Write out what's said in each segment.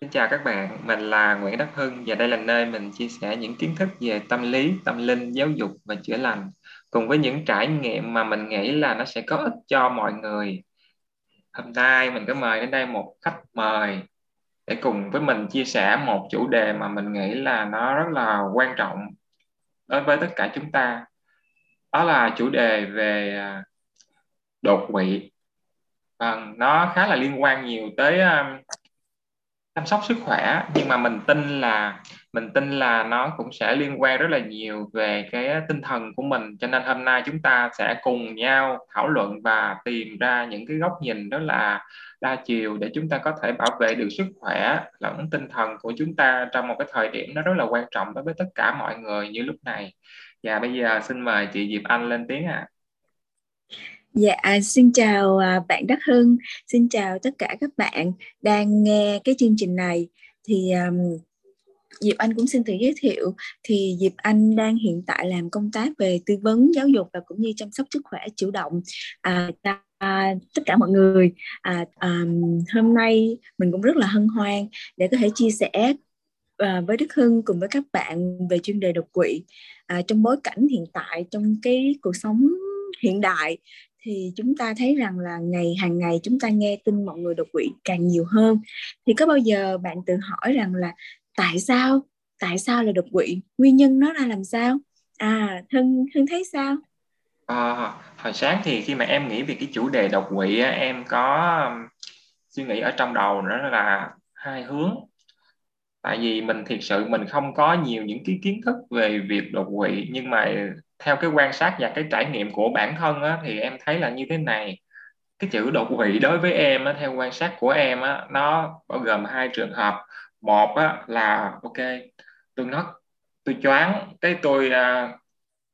Xin chào các bạn, mình là Nguyễn Đắc Hưng và đây là nơi mình chia sẻ những kiến thức về tâm lý, tâm linh, giáo dục và chữa lành cùng với những trải nghiệm mà mình nghĩ là nó sẽ có ích cho mọi người. Hôm nay mình có mời đến đây một khách mời để cùng với mình chia sẻ một chủ đề mà mình nghĩ là nó rất là quan trọng đối với tất cả chúng ta. Đó là chủ đề về à, đột quỵ. À, nó khá là liên quan nhiều tới à, chăm sóc sức khỏe, nhưng mà mình tin là, mình tin là nó cũng sẽ liên quan rất là nhiều về cái tinh thần của mình cho nên hôm nay chúng ta sẽ cùng nhau thảo luận và tìm ra những cái góc nhìn đó là đa chiều để chúng ta có thể bảo vệ được sức khỏe lẫn tinh thần của chúng ta trong một cái thời điểm nó rất là quan trọng đối với tất cả mọi người như lúc này và bây giờ xin mời chị Diệp Anh lên tiếng ạ à. Dạ, à, xin chào à, bạn Đắc Hưng, xin chào tất cả các bạn đang nghe cái chương trình này. Thì um, Diệp Anh cũng xin tự giới thiệu thì Diệp Anh đang hiện tại làm công tác về tư vấn giáo dục và cũng như chăm sóc sức khỏe chủ động à, cho à, tất cả mọi người. À, à, hôm nay mình cũng rất là hân hoan để có thể chia sẻ à, với Đức Hưng cùng với các bạn về chuyên đề đột quỵ à, trong bối cảnh hiện tại trong cái cuộc sống hiện đại thì chúng ta thấy rằng là ngày hàng ngày chúng ta nghe tin mọi người đột quỵ càng nhiều hơn. Thì có bao giờ bạn tự hỏi rằng là tại sao tại sao là đột quỵ? Nguyên nhân nó ra làm sao? À thân thân thấy sao? À, hồi sáng thì khi mà em nghĩ về cái chủ đề đột quỵ em có um, suy nghĩ ở trong đầu đó là hai hướng. Tại vì mình thiệt sự mình không có nhiều những cái kiến thức về việc đột quỵ nhưng mà theo cái quan sát và cái trải nghiệm của bản thân á, thì em thấy là như thế này. Cái chữ đột quỵ đối với em á, theo quan sát của em á, nó bao gồm hai trường hợp. Một á, là ok tôi ngất tôi choáng cái tôi à,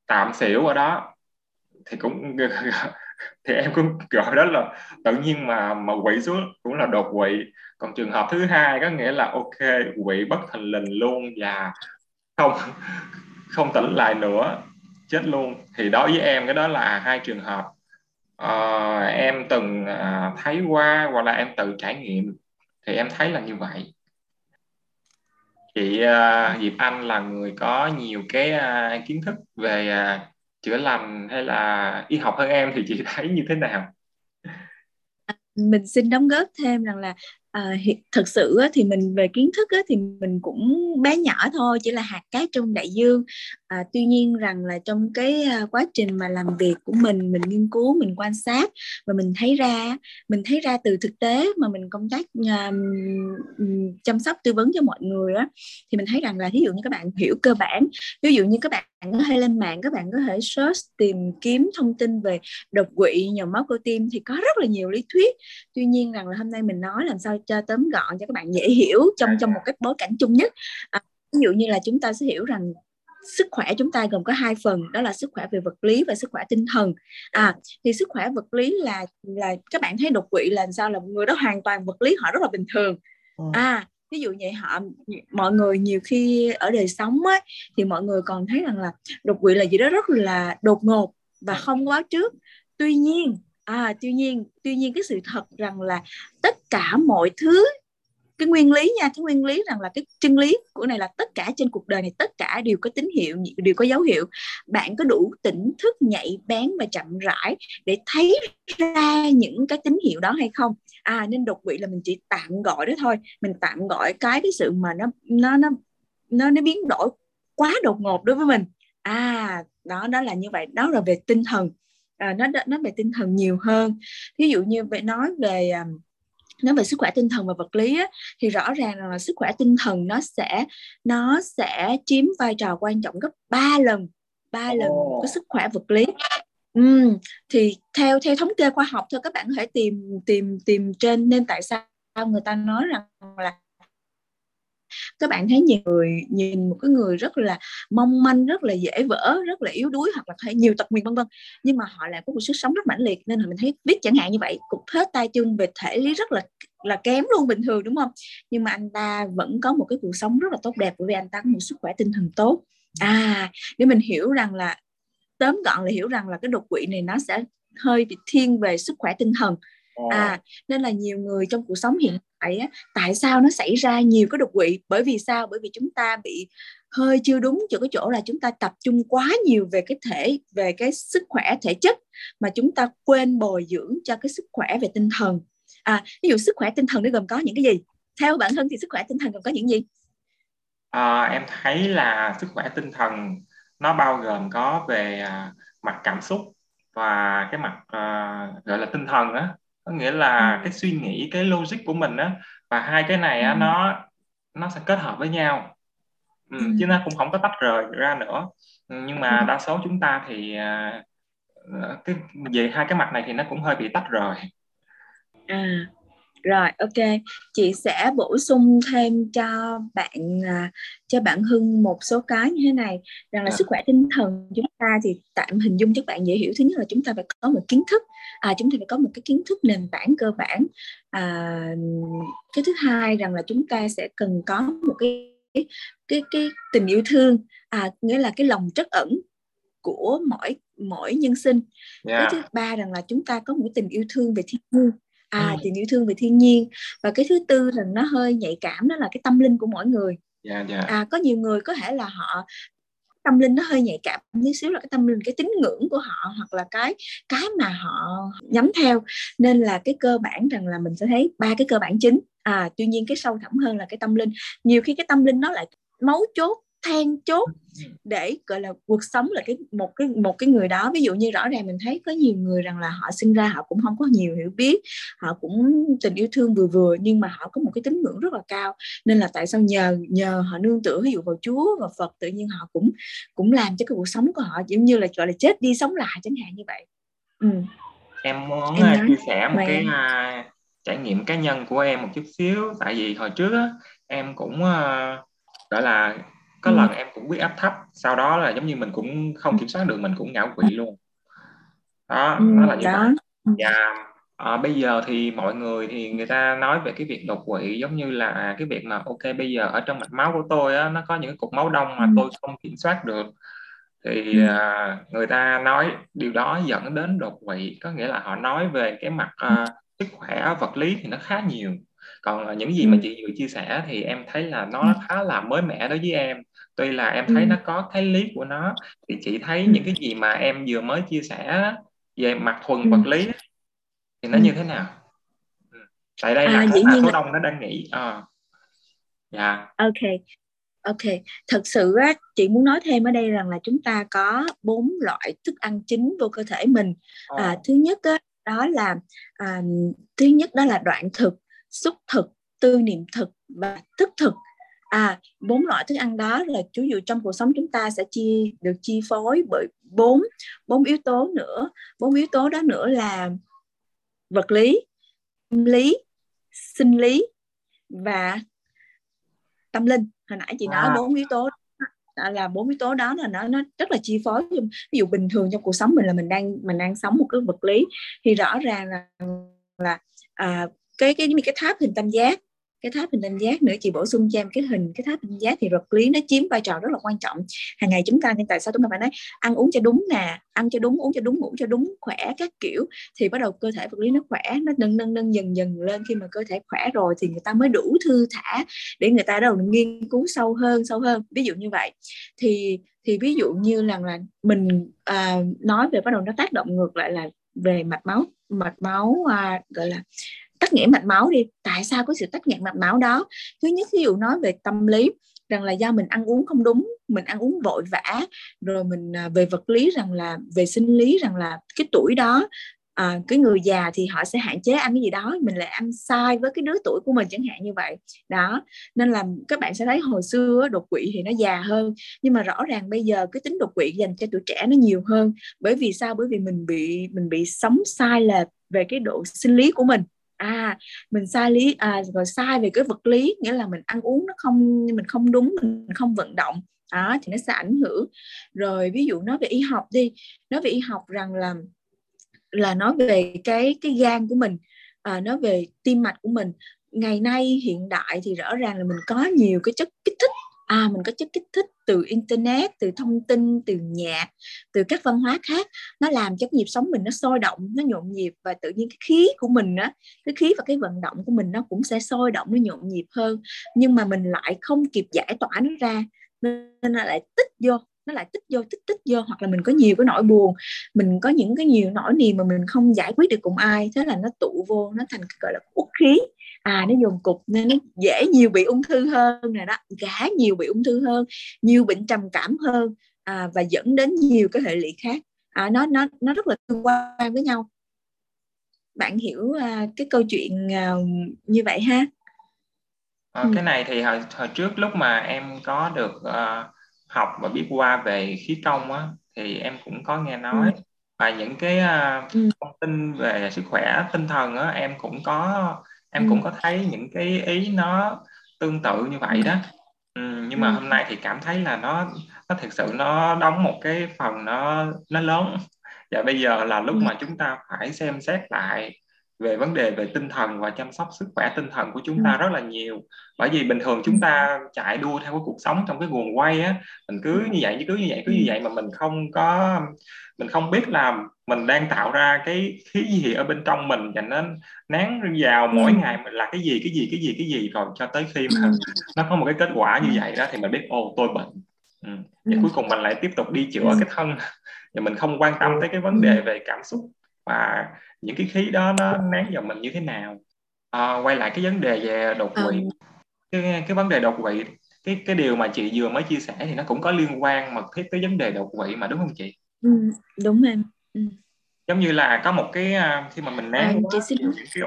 tạm xỉu ở đó. Thì cũng thì em cũng gọi đó là tự nhiên mà mà quỵ xuống cũng là đột quỵ. Còn trường hợp thứ hai có nghĩa là ok quỵ bất thình lình luôn và không không tỉnh lại nữa chết luôn. Thì đối với em cái đó là hai trường hợp. Uh, em từng uh, thấy qua hoặc là em tự trải nghiệm thì em thấy là như vậy. Chị uh, Diệp Anh là người có nhiều cái uh, kiến thức về uh, chữa lành hay là y học hơn em thì chị thấy như thế nào? Mình xin đóng góp thêm rằng là à, thật sự á, thì mình về kiến thức á, thì mình cũng bé nhỏ thôi chỉ là hạt cát trong đại dương à, tuy nhiên rằng là trong cái à, quá trình mà làm việc của mình mình nghiên cứu mình quan sát và mình thấy ra mình thấy ra từ thực tế mà mình công tác uh, chăm sóc tư vấn cho mọi người á thì mình thấy rằng là ví dụ như các bạn hiểu cơ bản ví dụ như các bạn có thể lên mạng các bạn có thể search tìm kiếm thông tin về đột quỵ nhồi máu cơ tim thì có rất là nhiều lý thuyết. Tuy nhiên rằng là hôm nay mình nói làm sao cho tóm gọn cho các bạn dễ hiểu trong trong một cái bối cảnh chung nhất. À, ví dụ như là chúng ta sẽ hiểu rằng sức khỏe chúng ta gồm có hai phần đó là sức khỏe về vật lý và sức khỏe tinh thần. À thì sức khỏe vật lý là là các bạn thấy đột quỵ là sao là người đó hoàn toàn vật lý họ rất là bình thường. Ừ. à ví dụ vậy họ mọi người nhiều khi ở đời sống á, thì mọi người còn thấy rằng là đột quỵ là gì đó rất là đột ngột và không báo trước. Tuy nhiên à tuy nhiên tuy nhiên cái sự thật rằng là tất cả mọi thứ cái nguyên lý nha cái nguyên lý rằng là cái chân lý của này là tất cả trên cuộc đời này tất cả đều có tín hiệu đều có dấu hiệu. Bạn có đủ tỉnh thức nhạy bén và chậm rãi để thấy ra những cái tín hiệu đó hay không? À nên đột quỵ là mình chỉ tạm gọi đó thôi. Mình tạm gọi cái cái sự mà nó nó nó nó nó biến đổi quá đột ngột đối với mình. À đó đó là như vậy. Đó là về tinh thần. À, nó nó về tinh thần nhiều hơn. Ví dụ như vậy nói về um, nói về sức khỏe tinh thần và vật lý á, thì rõ ràng là sức khỏe tinh thần nó sẽ nó sẽ chiếm vai trò quan trọng gấp 3 lần ba lần cái sức khỏe vật lý. Ừ, thì theo theo thống kê khoa học thôi các bạn có thể tìm tìm tìm trên nên tại sao người ta nói rằng là các bạn thấy nhiều người nhìn một cái người rất là mong manh, rất là dễ vỡ, rất là yếu đuối hoặc là thấy nhiều tật nguyền, vân vân. Nhưng mà họ lại có một sức sống rất mãnh liệt nên là mình thấy viết chẳng hạn như vậy cục hết tay chân về thể lý rất là là kém luôn bình thường, đúng không? Nhưng mà anh ta vẫn có một cái cuộc sống rất là tốt đẹp bởi vì anh ta có một sức khỏe tinh thần tốt. À để mình hiểu rằng là tóm gọn là hiểu rằng là cái đột quỵ này nó sẽ hơi bị thiên về sức khỏe tinh thần à nên là nhiều người trong cuộc sống hiện tại á, tại sao nó xảy ra nhiều cái đột quỵ? Bởi vì sao? Bởi vì chúng ta bị hơi chưa đúng chỗ cái chỗ là chúng ta tập trung quá nhiều về cái thể về cái sức khỏe thể chất mà chúng ta quên bồi dưỡng cho cái sức khỏe về tinh thần. À ví dụ sức khỏe tinh thần nó gồm có những cái gì? Theo bản thân thì sức khỏe tinh thần gồm có những gì? À, em thấy là sức khỏe tinh thần nó bao gồm có về à, mặt cảm xúc và cái mặt à, gọi là tinh thần á có nghĩa là ừ. cái suy nghĩ cái logic của mình á và hai cái này á ừ. nó nó sẽ kết hợp với nhau ừ, ừ. chứ nó cũng không có tách rời ra nữa nhưng mà đa số chúng ta thì à, cái về hai cái mặt này thì nó cũng hơi bị tách rời à rồi ok. Chị sẽ bổ sung thêm cho bạn à, cho bạn Hưng một số cái như thế này. Rằng là à. sức khỏe tinh thần chúng ta thì tạm hình dung cho bạn dễ hiểu. Thứ nhất là chúng ta phải có một kiến thức. À, chúng ta phải có một cái kiến thức nền tảng cơ bản. À, cái thứ hai rằng là chúng ta sẽ cần có một cái cái cái, cái tình yêu thương. À nghĩa là cái lòng trắc ẩn của mỗi mỗi nhân sinh. Yeah. cái thứ ba rằng là chúng ta có một tình yêu thương về thiên nhiên à ừ. tình yêu thương về thiên nhiên. Và cái thứ tư là nó hơi nhạy cảm đó là cái tâm linh của mỗi người. Yeah, yeah. à có nhiều người có thể là họ tâm linh nó hơi nhạy cảm tí xíu là cái tâm linh cái tín ngưỡng của họ hoặc là cái cái mà họ nhắm theo. Nên là cái cơ bản rằng là mình sẽ thấy ba cái cơ bản chính. À tuy nhiên cái sâu thẳm hơn là cái tâm linh. Nhiều khi cái tâm linh nó lại máu chốt then chốt để gọi là cuộc sống là cái một cái một cái người đó. Ví dụ như rõ ràng mình thấy có nhiều người rằng là họ sinh ra họ cũng không có nhiều hiểu biết họ cũng tình yêu thương vừa vừa nhưng mà họ có một cái tín ngưỡng rất là cao. Nên là tại sao nhờ nhờ họ nương tựa ví dụ vào Chúa và Phật tự nhiên họ cũng cũng làm cho cái cuộc sống của họ giống như là gọi là chết đi sống lại chẳng hạn như vậy. Ừ. em muốn em à, chia sẻ một cái uh, trải nghiệm cá nhân của em một chút xíu. Tại vì hồi trước á, em cũng uh, gọi là có ừ. lần em cũng huyết áp thấp sau đó là giống như mình cũng không kiểm soát được mình cũng ngã quỵ luôn đó ừ, nó là như đó. vậy và à, bây giờ thì mọi người thì người ta nói về cái việc đột quỵ giống như là cái việc mà ok bây giờ ở trong mạch máu của tôi á, nó có những cục máu đông mà ừ. tôi không kiểm soát được thì ừ. à, người ta nói điều đó dẫn đến đột quỵ có nghĩa là họ nói về cái mặt à, sức khỏe vật lý thì nó khá nhiều còn những gì ừ. mà chị vừa chia sẻ thì em thấy là nó ừ. khá là mới mẻ đối với em tuy là em thấy ừ. nó có cái lý của nó thì chị thấy ừ. những cái gì mà em vừa mới chia sẻ về mặt thuần ừ. vật lý thì nó ừ. như thế nào ừ. tại đây là à, số, số đông nó đang nghĩ à. dạ ok ok thật sự á chị muốn nói thêm ở đây rằng là chúng ta có bốn loại thức ăn chính vô cơ thể mình oh. à, thứ nhất á, đó là à, thứ nhất đó là đoạn thực xúc thực tư niệm thực và thức thực à bốn loại thức ăn đó là chú dụ trong cuộc sống chúng ta sẽ chia được chi phối bởi bốn bốn yếu tố nữa. Bốn yếu tố đó nữa là vật lý tâm lý sinh lý và tâm linh. Hồi nãy chị nói à. bốn yếu tố là bốn yếu tố đó là nó nó rất là chi phối. Ví dụ bình thường trong cuộc sống mình là mình đang mình đang sống một cái vật lý thì rõ ràng là là à, cái cái cái tháp hình tam giác cái tháp hình tam giác nữa chị bổ sung cho em cái hình cái tháp hình giác thì vật lý nó chiếm vai trò rất là quan trọng. Hàng ngày chúng ta nên tại sao chúng ta phải nói ăn uống cho đúng nè ăn cho đúng uống cho đúng ngủ cho đúng khỏe các kiểu. Thì bắt đầu cơ thể vật lý nó khỏe nó nâng nâng nâng dần dần lên. Khi mà cơ thể khỏe rồi thì người ta mới đủ thư thả để người ta đầu nghiên cứu sâu hơn sâu hơn. Ví dụ như vậy. Thì thì ví dụ như là là mình à, nói về bắt đầu nó tác động ngược lại là về mạch máu mạch máu à, gọi là tắc nghẽn mạch máu đi. Tại sao có sự tắc nghẽn mạch máu đó? Thứ nhất ví dụ nói về tâm lý rằng là do mình ăn uống không đúng mình ăn uống vội vã rồi mình à, về vật lý rằng là về sinh lý rằng là cái tuổi đó à, cái người già thì họ sẽ hạn chế ăn cái gì đó mình lại ăn sai với cái đứa tuổi của mình chẳng hạn như vậy. Đó nên là các bạn sẽ thấy hồi xưa đột quỵ thì nó già hơn nhưng mà rõ ràng bây giờ cái tính đột quỵ dành cho tuổi trẻ nó nhiều hơn. Bởi vì sao? Bởi vì mình bị mình bị sống sai lệch về cái độ sinh lý của mình à mình sai lý à, rồi sai về cái vật lý nghĩa là mình ăn uống nó không mình không đúng mình không vận động. Đó thì nó sẽ ảnh hưởng. Rồi ví dụ nói về y học đi nói về y học rằng là là nói về cái cái gan của mình à, nói về tim mạch của mình. Ngày nay hiện đại thì rõ ràng là mình có nhiều cái chất kích thích à mình có chất kích thích từ internet, từ thông tin, từ nhạc, từ các văn hóa khác. Nó làm cho cái nhịp sống mình nó sôi động, nó nhộn nhịp và tự nhiên cái khí của mình á, cái khí và cái vận động của mình nó cũng sẽ sôi động, nó nhộn nhịp hơn. Nhưng mà mình lại không kịp giải tỏa nó ra, nên là lại tích vô nó lại tích vô tích tích vô hoặc là mình có nhiều cái nỗi buồn mình có những cái nhiều nỗi niềm mà mình không giải quyết được cùng ai thế là nó tụ vô nó thành gọi là uất khí. À nó dùng cục nên nó dễ nhiều bị ung thư hơn nè đó gã nhiều bị ung thư hơn nhiều bệnh trầm cảm hơn à, và dẫn đến nhiều cái hệ lụy khác. À, nó nó nó rất là tương quan với nhau. Bạn hiểu à, cái câu chuyện à, như vậy ha? À, cái này thì hồi, hồi trước lúc mà em có được uh, học và biết qua về khí công á thì em cũng có nghe nói ừ. và những cái uh, ừ. thông tin về sức khỏe tinh thần á em cũng có em ừ. cũng có thấy những cái ý nó tương tự như vậy đó ừ, nhưng mà ừ. hôm nay thì cảm thấy là nó nó thực sự nó đóng một cái phần nó nó lớn và bây giờ là lúc ừ. mà chúng ta phải xem xét lại về vấn đề về tinh thần và chăm sóc sức khỏe tinh thần của chúng ta ừ. rất là nhiều. Bởi vì bình thường chúng ừ. ta chạy đua theo cái cuộc sống trong cái guồng quay á mình cứ như vậy cứ như vậy cứ như vậy mà mình không có mình không biết là mình đang tạo ra cái khí gì ở bên trong mình và nó nén vào mỗi ừ. ngày mình là cái gì cái gì cái gì cái gì. Rồi cho tới khi mà nó có một cái kết quả như vậy đó thì mình biết ô tôi bệnh. Ừ. và cuối cùng mình lại tiếp tục đi chữa cái thân. Và mình không quan tâm tới cái vấn đề về cảm xúc và những cái khí đó nó nén vào mình như thế nào? À, quay lại cái vấn đề về đột quỵ. Ừ. cái cái vấn đề đột quỵ cái cái điều mà chị vừa mới chia sẻ thì nó cũng có liên quan mật thiết tới vấn đề đột quỵ mà đúng không chị? Ừ, đúng em. Ừ. giống như là có một cái à, khi mà mình nén à, chị xin... cái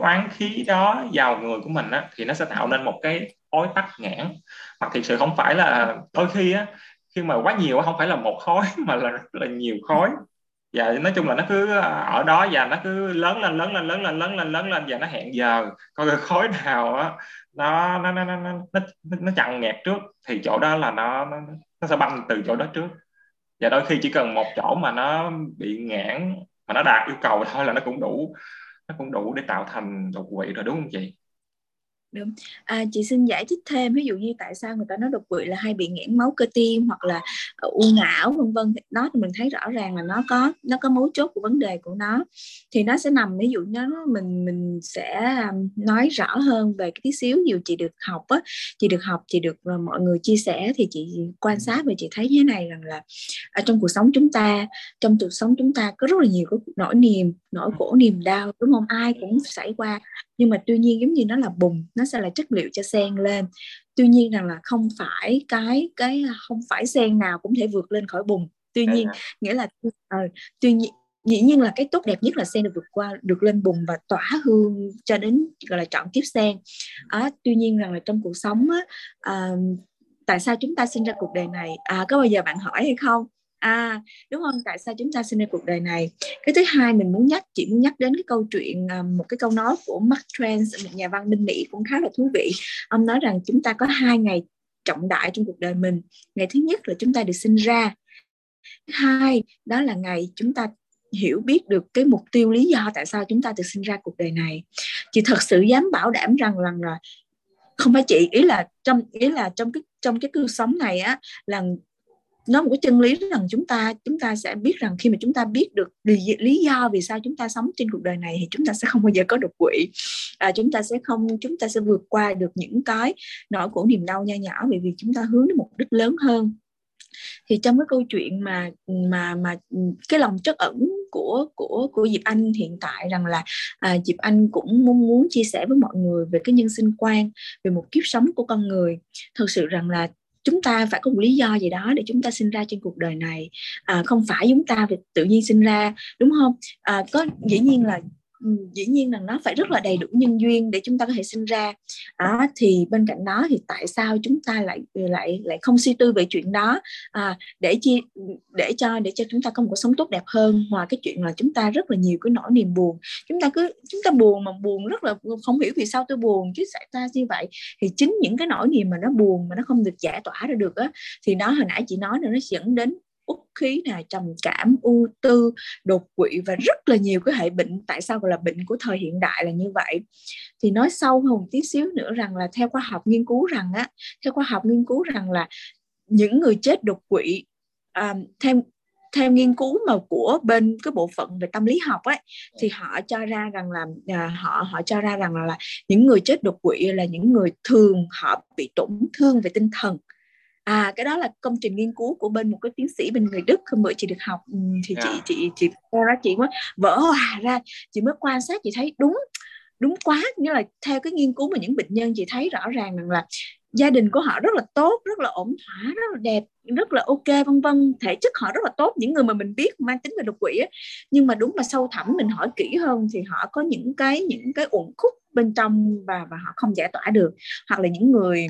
oán khí đó vào người của mình á, thì nó sẽ tạo nên một cái khói tắc nghẽn. Mà thực sự không phải là đôi khi á khi mà quá nhiều không phải là một khói mà là rất là nhiều khói và nói chung là nó cứ à, ở đó và nó cứ lớn lên lớn lên lớn lên lớn lên lớn lên và nó hẹn giờ. Coi khối nào á nó nó nó nó nó nó chặn nghẹt trước thì chỗ đó là nó nó, nó sẽ băng từ chỗ đó trước. Và đôi khi chỉ cần một chỗ mà nó bị ngãn mà nó đạt yêu cầu thôi là nó cũng đủ nó cũng đủ để tạo thành đột quỵ rồi đúng không chị? Đúng. À, chị xin giải thích thêm ví dụ như tại sao người ta nói đột quỵ là hay bị nghẽn máu cơ tim hoặc là ờ, u não vân vân. Đó thì mình thấy rõ ràng là nó có nó có mấu chốt của vấn đề của nó. Thì nó sẽ nằm ví dụ nó mình mình sẽ à, nói rõ hơn về cái tí xíu. Nhiều chị được học á chị được học chị được ờ, mọi người chia sẻ thì chị quan sát và chị thấy như thế này rằng là ở trong cuộc sống chúng ta trong cuộc sống chúng ta có rất là nhiều cái nỗi niềm nỗi khổ niềm đau đúng không? Ai cũng xảy qua nhưng mà tuy nhiên giống như nó là bùng nó sẽ là chất liệu cho sen lên. Tuy nhiên rằng là không phải cái cái không phải sen nào cũng thể vượt lên khỏi bùng tuy nhiên nghĩa là uh, tuy nhiên dĩ nhiên là cái tốt đẹp nhất là sen được vượt qua được lên bùng và tỏa hương cho đến gọi là trọn kiếp sen. À, tuy nhiên rằng là trong cuộc sống á, à, tại sao chúng ta sinh ra cuộc đời này? À, có bao giờ bạn hỏi hay không à đúng không? Tại sao chúng ta sinh ra cuộc đời này? Cái thứ hai mình muốn nhắc, chị muốn nhắc đến cái câu chuyện à, một cái câu nói của Mark Twain, một nhà văn bên Mỹ cũng khá là thú vị. Ông nói rằng chúng ta có hai ngày trọng đại trong cuộc đời mình. Ngày thứ nhất là chúng ta được sinh ra. Thứ hai, đó là ngày chúng ta hiểu biết được cái mục tiêu lý do tại sao chúng ta được sinh ra cuộc đời này. Chị thật sự dám bảo đảm rằng rằng là không phải chị, ý là trong, ý là trong cái trong cái cuộc sống này á, là nó một cái chân lý rằng chúng ta chúng ta sẽ biết rằng khi mà chúng ta biết được lý, lý do vì sao chúng ta sống trên cuộc đời này thì chúng ta sẽ không bao giờ có đột quỵ. À, chúng ta sẽ không chúng ta sẽ vượt qua được những cái nỗi khổ niềm đau nho nhỏ bởi vì chúng ta hướng đến mục đích lớn hơn. Thì trong cái câu chuyện mà mà mà cái lòng trắc ẩn của của của Diệp Anh hiện tại rằng là à, Diệp Anh cũng muốn muốn chia sẻ với mọi người về cái nhân sinh quan về một kiếp sống của con người. Thực sự rằng là chúng ta phải có một lý do gì đó để chúng ta sinh ra trên cuộc đời này. À, không phải chúng ta việc tự nhiên sinh ra đúng không? À, có dĩ nhiên là dĩ nhiên là nó phải rất là đầy đủ nhân duyên để chúng ta có thể sinh ra. À, thì bên cạnh đó thì tại sao chúng ta lại ờ, lại lại không suy tư về chuyện đó? À, để chi để cho để cho chúng ta có một cuộc sống tốt đẹp hơn ngoài cái chuyện là chúng ta rất là nhiều cái nỗi niềm buồn. Chúng ta cứ chúng ta buồn mà buồn rất là không hiểu vì sao tôi buồn chứ tại ta như vậy thì chính những cái nỗi niềm mà nó buồn mà nó không được giải tỏa ra được á thì nó hồi nãy chị nói là nó dẫn đến uất khí nè trầm cảm ưu tư đột quỵ và rất là nhiều cái hệ bệnh tại sao gọi là bệnh của thời hiện đại là như vậy. Thì nói sâu hơn một tí xíu nữa rằng là theo khoa học nghiên cứu rằng á theo khoa học nghiên cứu rằng là những người chết đột quỵ à, theo theo nghiên cứu mà của bên cái bộ phận về tâm lý học ấy thì họ cho ra rằng là à, họ họ cho ra rằng là, là những người chết đột quỵ là những người thường họ bị tổn thương về tinh thần à cái đó là công trình nghiên cứu của bên một cái tiến sĩ bên người đức hôm bữa chị được học. Thì chị yeah. chị chị ra chị mới vỡ hòa ra. Chị mới quan sát chị thấy đúng đúng quá. Như là theo cái nghiên cứu mà những bệnh nhân chị thấy rõ ràng rằng là gia đình của họ rất là tốt rất là ổn thỏa rất là đẹp rất là ok vân vân. Thể chất họ rất là tốt những người mà mình biết mang tính về đột quỵ á. Nhưng mà đúng mà sâu thẳm mình hỏi kỹ hơn thì họ có những cái những cái uẩn khúc bên trong và và họ không giải tỏa được. Hoặc là những người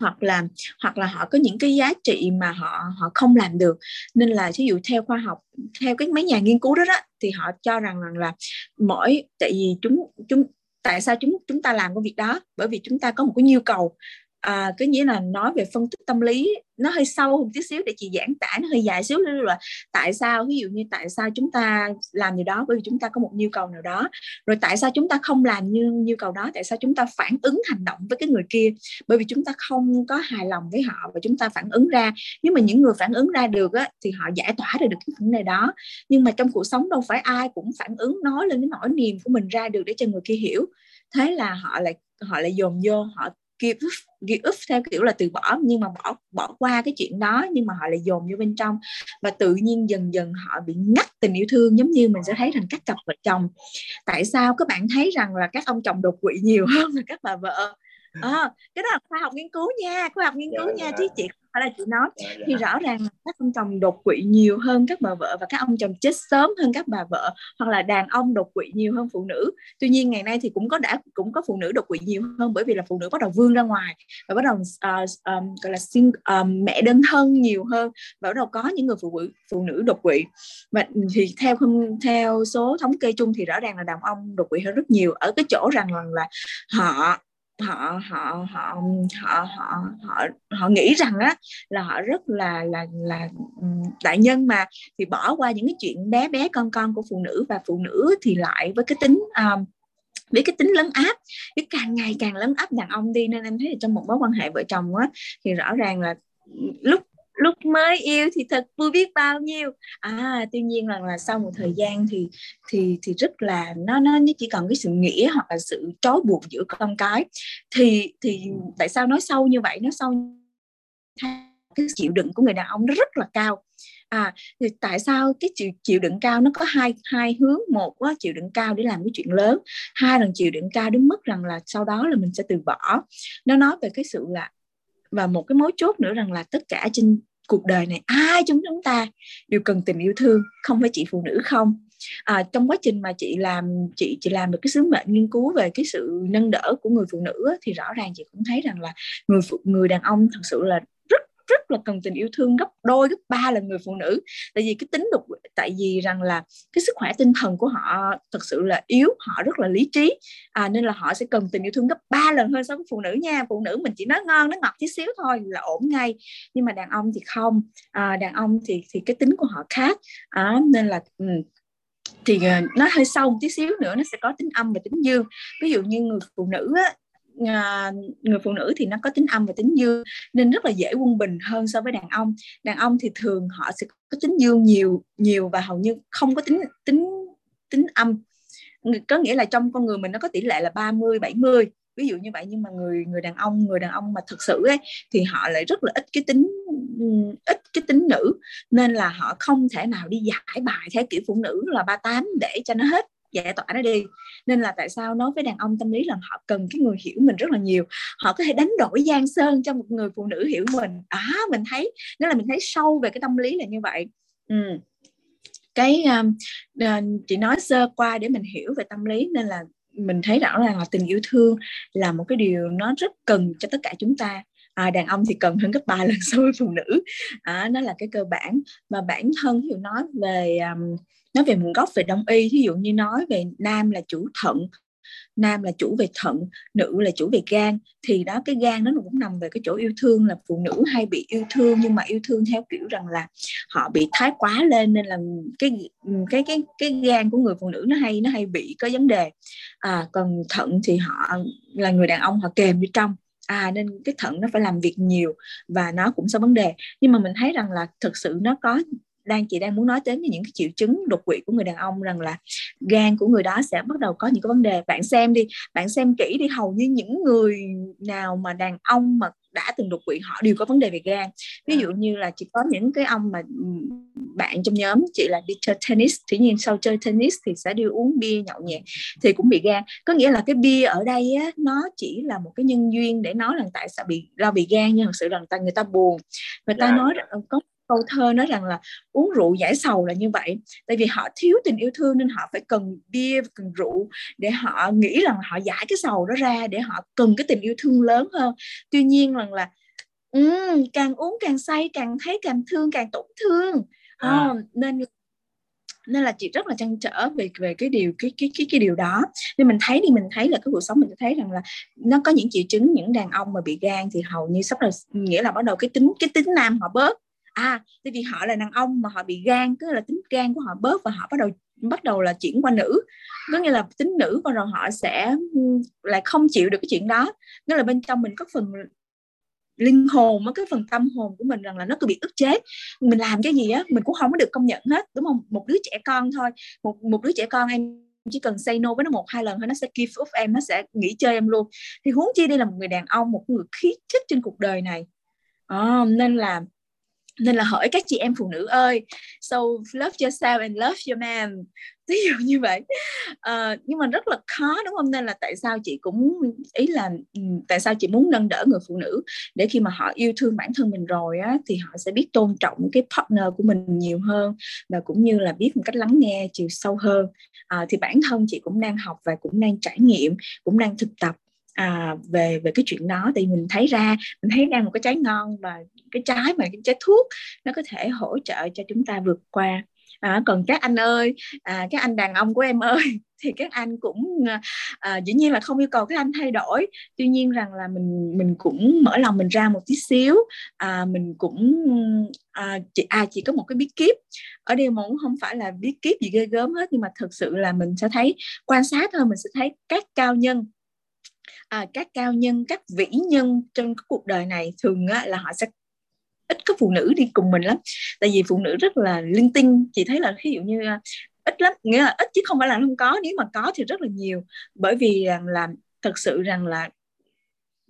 hoặc là hoặc là họ có những cái giá trị mà họ họ không làm được. Nên là ví dụ theo khoa học theo cái mấy nhà nghiên cứu đó, đó thì họ cho rằng rằng là mỗi tại vì chúng chúng tại sao chúng chúng ta làm công việc đó? Bởi vì chúng ta có một cái nhu cầu à, cái nghĩa là nói về phân tích tâm lý nó hơi sâu một tí xíu để chị giảng tả nó hơi dài xíu là tại sao ví dụ như tại sao chúng ta làm điều đó bởi vì chúng ta có một nhu cầu nào đó. Rồi tại sao chúng ta không làm như nhu cầu đó tại sao chúng ta phản ứng hành động với cái người kia? Bởi vì chúng ta không có hài lòng với họ và chúng ta phản ứng ra. Nếu mà những người phản ứng ra được á, thì họ giải tỏa được, được cái vấn đề đó. Nhưng mà trong cuộc sống đâu phải ai cũng phản ứng nói lên cái nỗi niềm của mình ra được để cho người kia hiểu. Thế là họ lại họ lại dồn vô họ give up, give up theo kiểu là từ bỏ nhưng mà bỏ bỏ qua cái chuyện đó nhưng mà họ lại dồn vô bên trong. Và tự nhiên dần dần họ bị ngắt tình yêu thương giống như mình sẽ thấy rằng các cặp vợ chồng. Tại sao các bạn thấy rằng là các ông chồng đột quỵ nhiều hơn là các bà vợ? À, cái đó là khoa học nghiên cứu nha khoa học nghiên cứu yeah, dạ, nha chứ dạ. chị phải là chị nói yeah, yeah. thì rõ ràng là các ông chồng đột quỵ nhiều hơn các bà vợ và các ông chồng chết sớm hơn các bà vợ hoặc là đàn ông đột quỵ nhiều hơn phụ nữ tuy nhiên ngày nay thì cũng có đã cũng có phụ nữ đột quỵ nhiều hơn bởi vì là phụ nữ bắt đầu vươn ra ngoài và bắt đầu uh, um, gọi là sinh um, mẹ đơn thân nhiều hơn và bắt đầu có những người phụ nữ phụ nữ đột quỵ và thì theo không theo số thống kê chung thì rõ ràng là đàn ông đột quỵ hơn rất nhiều ở cái chỗ rằng là, là họ họ họ họ họ họ họ họ nghĩ rằng á là họ rất là là là đại nhân mà. Thì bỏ qua những cái chuyện bé bé con con của phụ nữ và phụ nữ thì lại với cái tính um, với cái tính lấn áp cái càng ngày càng lấn áp đàn ông đi. Nên em thấy là trong một mối quan hệ vợ chồng á thì rõ ràng là lúc lúc mới yêu thì thật vui biết bao nhiêu. À tuy nhiên là, là sau một thời gian thì thì thì rất là nó nó chỉ cần cái sự nghĩa hoặc là sự trói buộc giữa con cái. Thì thì tại sao nói sâu như vậy? Nó sâu cái chịu đựng của người đàn ông nó rất là cao. À thì tại sao cái chịu chịu đựng cao nó có hai hai hướng? Một quá chịu đựng cao để làm cái chuyện lớn. Hai là chịu đựng cao đến mức rằng là sau đó là mình sẽ từ bỏ. Nó nói về cái sự là và một cái mối chốt nữa rằng là tất cả trên cuộc đời này ai trong chúng ta đều cần tình yêu thương không phải chỉ phụ nữ không? À, trong quá trình mà chị làm chị chị làm được cái sứ mệnh nghiên cứu về cái sự nâng đỡ của người phụ nữ thì rõ ràng chị cũng thấy rằng là người phụ, người đàn ông thật sự là rất là cần tình yêu thương gấp đôi gấp ba lần người phụ nữ. Tại vì cái tính độc tại vì rằng là cái sức khỏe tinh thần của họ thật sự là yếu họ rất là lý trí. À, nên là họ sẽ cần tình yêu thương gấp ba lần hơn so với phụ nữ nha. Phụ nữ mình chỉ nói ngon nó ngọt tí xíu thôi là ổn ngay. Nhưng mà đàn ông thì không. À, đàn ông thì thì cái tính của họ khác. À, nên là ừ, thì ờ, nó hơi sâu một tí xíu nữa nó sẽ có tính âm và tính dương. Ví dụ như người phụ nữ á, À, người phụ nữ thì nó có tính âm và tính dương nên rất là dễ quân bình hơn so với đàn ông. Đàn ông thì thường họ sẽ có tính dương nhiều nhiều và hầu như không có tính tính tính âm. Có nghĩa là trong con người mình nó có tỷ lệ là 30 70 ví dụ như vậy nhưng mà người người đàn ông người đàn ông mà thực sự ấy thì họ lại rất là ít cái tính ít cái tính nữ nên là họ không thể nào đi giải bài theo kiểu phụ nữ là 38 để cho nó hết giải tỏa nó đi. Nên là tại sao nói với đàn ông tâm lý là họ cần cái người hiểu mình rất là nhiều. Họ có thể đánh đổi giang sơn cho một người phụ nữ hiểu mình. À mình thấy nếu là mình thấy sâu về cái tâm lý là như vậy. Ừ. cái uh, chị nói sơ qua để mình hiểu về tâm lý nên là mình thấy rõ ràng là tình yêu thương là một cái điều nó rất cần cho tất cả chúng ta. À, đàn ông thì cần hơn gấp ba lần so với phụ nữ. À, nó là cái cơ bản. Mà bản thân hiểu nói về um, nói về nguồn gốc về đông y ví dụ như nói về nam là chủ thận nam là chủ về thận nữ là chủ về gan thì đó cái gan nó cũng nằm về cái chỗ yêu thương là phụ nữ hay bị yêu thương nhưng mà yêu thương theo kiểu rằng là họ bị thái quá lên nên là cái cái cái cái gan của người phụ nữ nó hay nó hay bị có vấn đề. À, còn thận thì họ là người đàn ông họ kèm bên trong. À nên cái thận nó phải làm việc nhiều và nó cũng sẽ vấn đề. Nhưng mà mình thấy rằng là thực sự nó có đang chị đang muốn nói đến những cái triệu chứng đột quỵ của người đàn ông rằng là gan của người đó sẽ bắt đầu có những cái vấn đề bạn xem đi bạn xem kỹ đi hầu như những người nào mà đàn ông mà đã từng đột quỵ họ đều có vấn đề về gan ví dụ như là chỉ có những cái ông mà bạn trong nhóm chị là đi chơi tennis tuy nhiên sau chơi tennis thì sẽ đi uống bia nhậu nhẹt thì cũng bị gan có nghĩa là cái bia ở đây á, nó chỉ là một cái nhân duyên để nói rằng tại sao bị do bị gan nhưng thật sự là người ta buồn người ta yeah. Dạ. nói có câu thơ nói rằng là uống rượu giải sầu là như vậy. Tại vì họ thiếu tình yêu thương nên họ phải cần bia cần rượu để họ nghĩ rằng họ giải cái sầu đó ra để họ cần cái tình yêu thương lớn hơn. Tuy nhiên rằng là um, càng uống càng say càng thấy càng thương càng tổn thương. À. À, nên nên là chị rất là trăn trở về về cái điều cái cái cái cái điều đó. Nên mình thấy thì mình thấy là cái cuộc sống mình thấy rằng là nó có những triệu chứng những đàn ông mà bị gan thì hầu như sắp là nghĩa là bắt đầu cái tính cái tính nam họ bớt à tại vì họ là đàn ông mà họ bị gan tức là tính gan của họ bớt và họ bắt đầu bắt đầu là chuyển qua nữ. Có nghĩa là tính nữ và rồi họ sẽ lại không chịu được cái chuyện đó. Nghĩa là bên trong mình có phần linh hồn cái phần tâm hồn của mình rằng là nó cứ bị ức chế. Mình làm cái gì á mình cũng không có được công nhận hết đúng không? Một đứa trẻ con thôi một một đứa trẻ con em chỉ cần say no với nó một hai lần thôi nó sẽ give up em nó sẽ nghỉ chơi em luôn. Thì huống chi đây là một người đàn ông một người khí chất trên cuộc đời này. À, nên là nên là hỏi các chị em phụ nữ ơi so love yourself and love your man ví dụ như vậy. Uh, nhưng mà rất là khó đúng không? Nên là tại sao chị cũng ý là ừ, tại sao chị muốn nâng đỡ người phụ nữ? Để khi mà họ yêu thương bản thân mình rồi á thì họ sẽ biết tôn trọng cái partner của mình nhiều hơn và cũng như là biết một cách lắng nghe chiều sâu hơn. Uh, thì bản thân chị cũng đang học và cũng đang trải nghiệm cũng đang thực tập à, về về cái chuyện đó thì mình thấy ra mình thấy ra một cái trái ngon và cái trái mà cái trái thuốc nó có thể hỗ trợ cho chúng ta vượt qua. À, còn các anh ơi à, các anh đàn ông của em ơi thì các anh cũng à, à, dĩ nhiên là không yêu cầu các anh thay đổi. Tuy nhiên rằng là mình mình cũng mở lòng mình ra một tí xíu. À, mình cũng à, chỉ à chỉ có một cái bí kíp. Ở đây mà cũng không phải là bí kíp gì ghê gớm hết nhưng mà thực sự là mình sẽ thấy quan sát thôi mình sẽ thấy các cao nhân à, các cao nhân các vĩ nhân trong cuộc đời này thường á, là họ sẽ ít có phụ nữ đi cùng mình lắm. Tại vì phụ nữ rất là linh tinh. Chị thấy là ví dụ như à, ít lắm nghĩa là ít chứ không phải là không có. Nếu mà có thì rất là nhiều. Bởi vì rằng là thật sự rằng là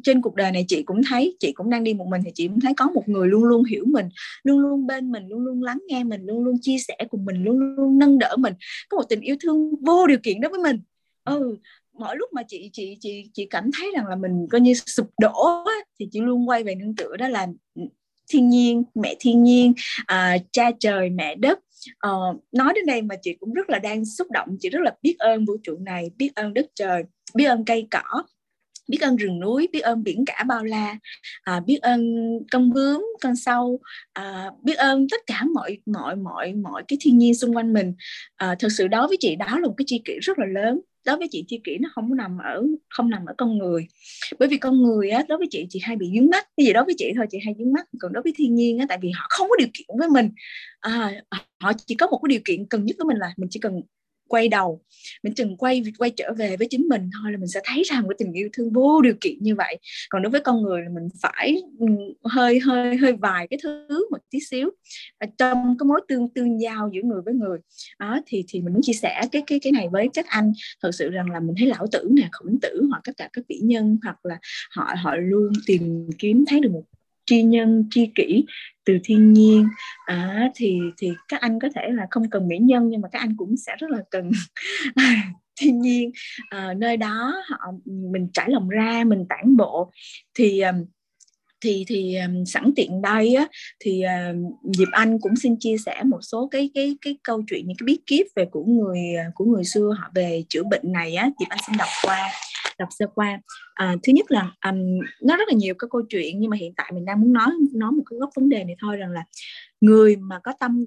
trên cuộc đời này chị cũng thấy chị cũng đang đi một mình thì chị cũng thấy có một người luôn luôn hiểu mình luôn luôn bên mình luôn luôn lắng nghe mình luôn luôn chia sẻ cùng mình luôn luôn nâng đỡ mình. Có một tình yêu thương vô điều kiện đối với mình. Ừ mỗi lúc mà chị chị chị chị cảm thấy rằng là mình coi như sụp đổ thì chị luôn quay về nương tựa đó là ừ, thiên nhiên mẹ thiên nhiên à, cha trời mẹ đất. À, nói đến đây mà chị cũng rất là đang xúc động chị rất là biết ơn vũ trụ này biết ơn đất trời biết ơn cây cỏ biết ơn rừng núi biết ơn biển cả bao la à, biết ơn con bướm con sâu à, biết ơn tất cả mọi mọi mọi mọi cái thiên nhiên xung quanh mình. À, thật sự đó với chị đó là một cái chi kỷ rất là lớn đối với chị chi kỷ nó không nằm ở không nằm ở con người. Bởi vì con người á đối với chị chị hay bị dướng mắt cái gì đối với chị thôi chị hay dướng mắt còn đối với thiên nhiên á tại vì họ không có điều kiện với mình. À, họ chỉ có một cái điều kiện cần nhất với mình là mình chỉ cần quay đầu. Mình chừng quay quay trở về với chính mình thôi là mình sẽ thấy rằng cái tình yêu thương vô điều kiện như vậy. Còn đối với con người là mình phải hơi hơi hơi vài cái thứ một tí xíu. Ở trong cái mối tương tương giao giữa người với người đó thì thì mình muốn chia sẻ cái cái cái này với các anh. Thật sự rằng là mình thấy lão tử nè, khổng tử, hoặc tất cả các vĩ nhân, hoặc là họ họ luôn tìm kiếm, thấy được một tri nhân, tri kỷ từ thiên nhiên. À, thì thì các anh có thể là không cần mỹ nhân nhưng mà các anh cũng sẽ rất là cần thiên nhiên. À, nơi đó họ mình trải lòng ra mình tản bộ. Thì thì thì um, sẵn tiện đây á thì uh, Diệp Anh cũng xin chia sẻ một số cái cái cái câu chuyện những cái bí kíp về của người à, của người xưa họ về chữa bệnh này á. Diệp Anh xin đọc qua đọc sơ qua. À, thứ nhất là um, nó rất là nhiều cái câu chuyện nhưng mà hiện tại mình đang muốn nói nói một cái góc vấn đề này thôi rằng là người mà có tâm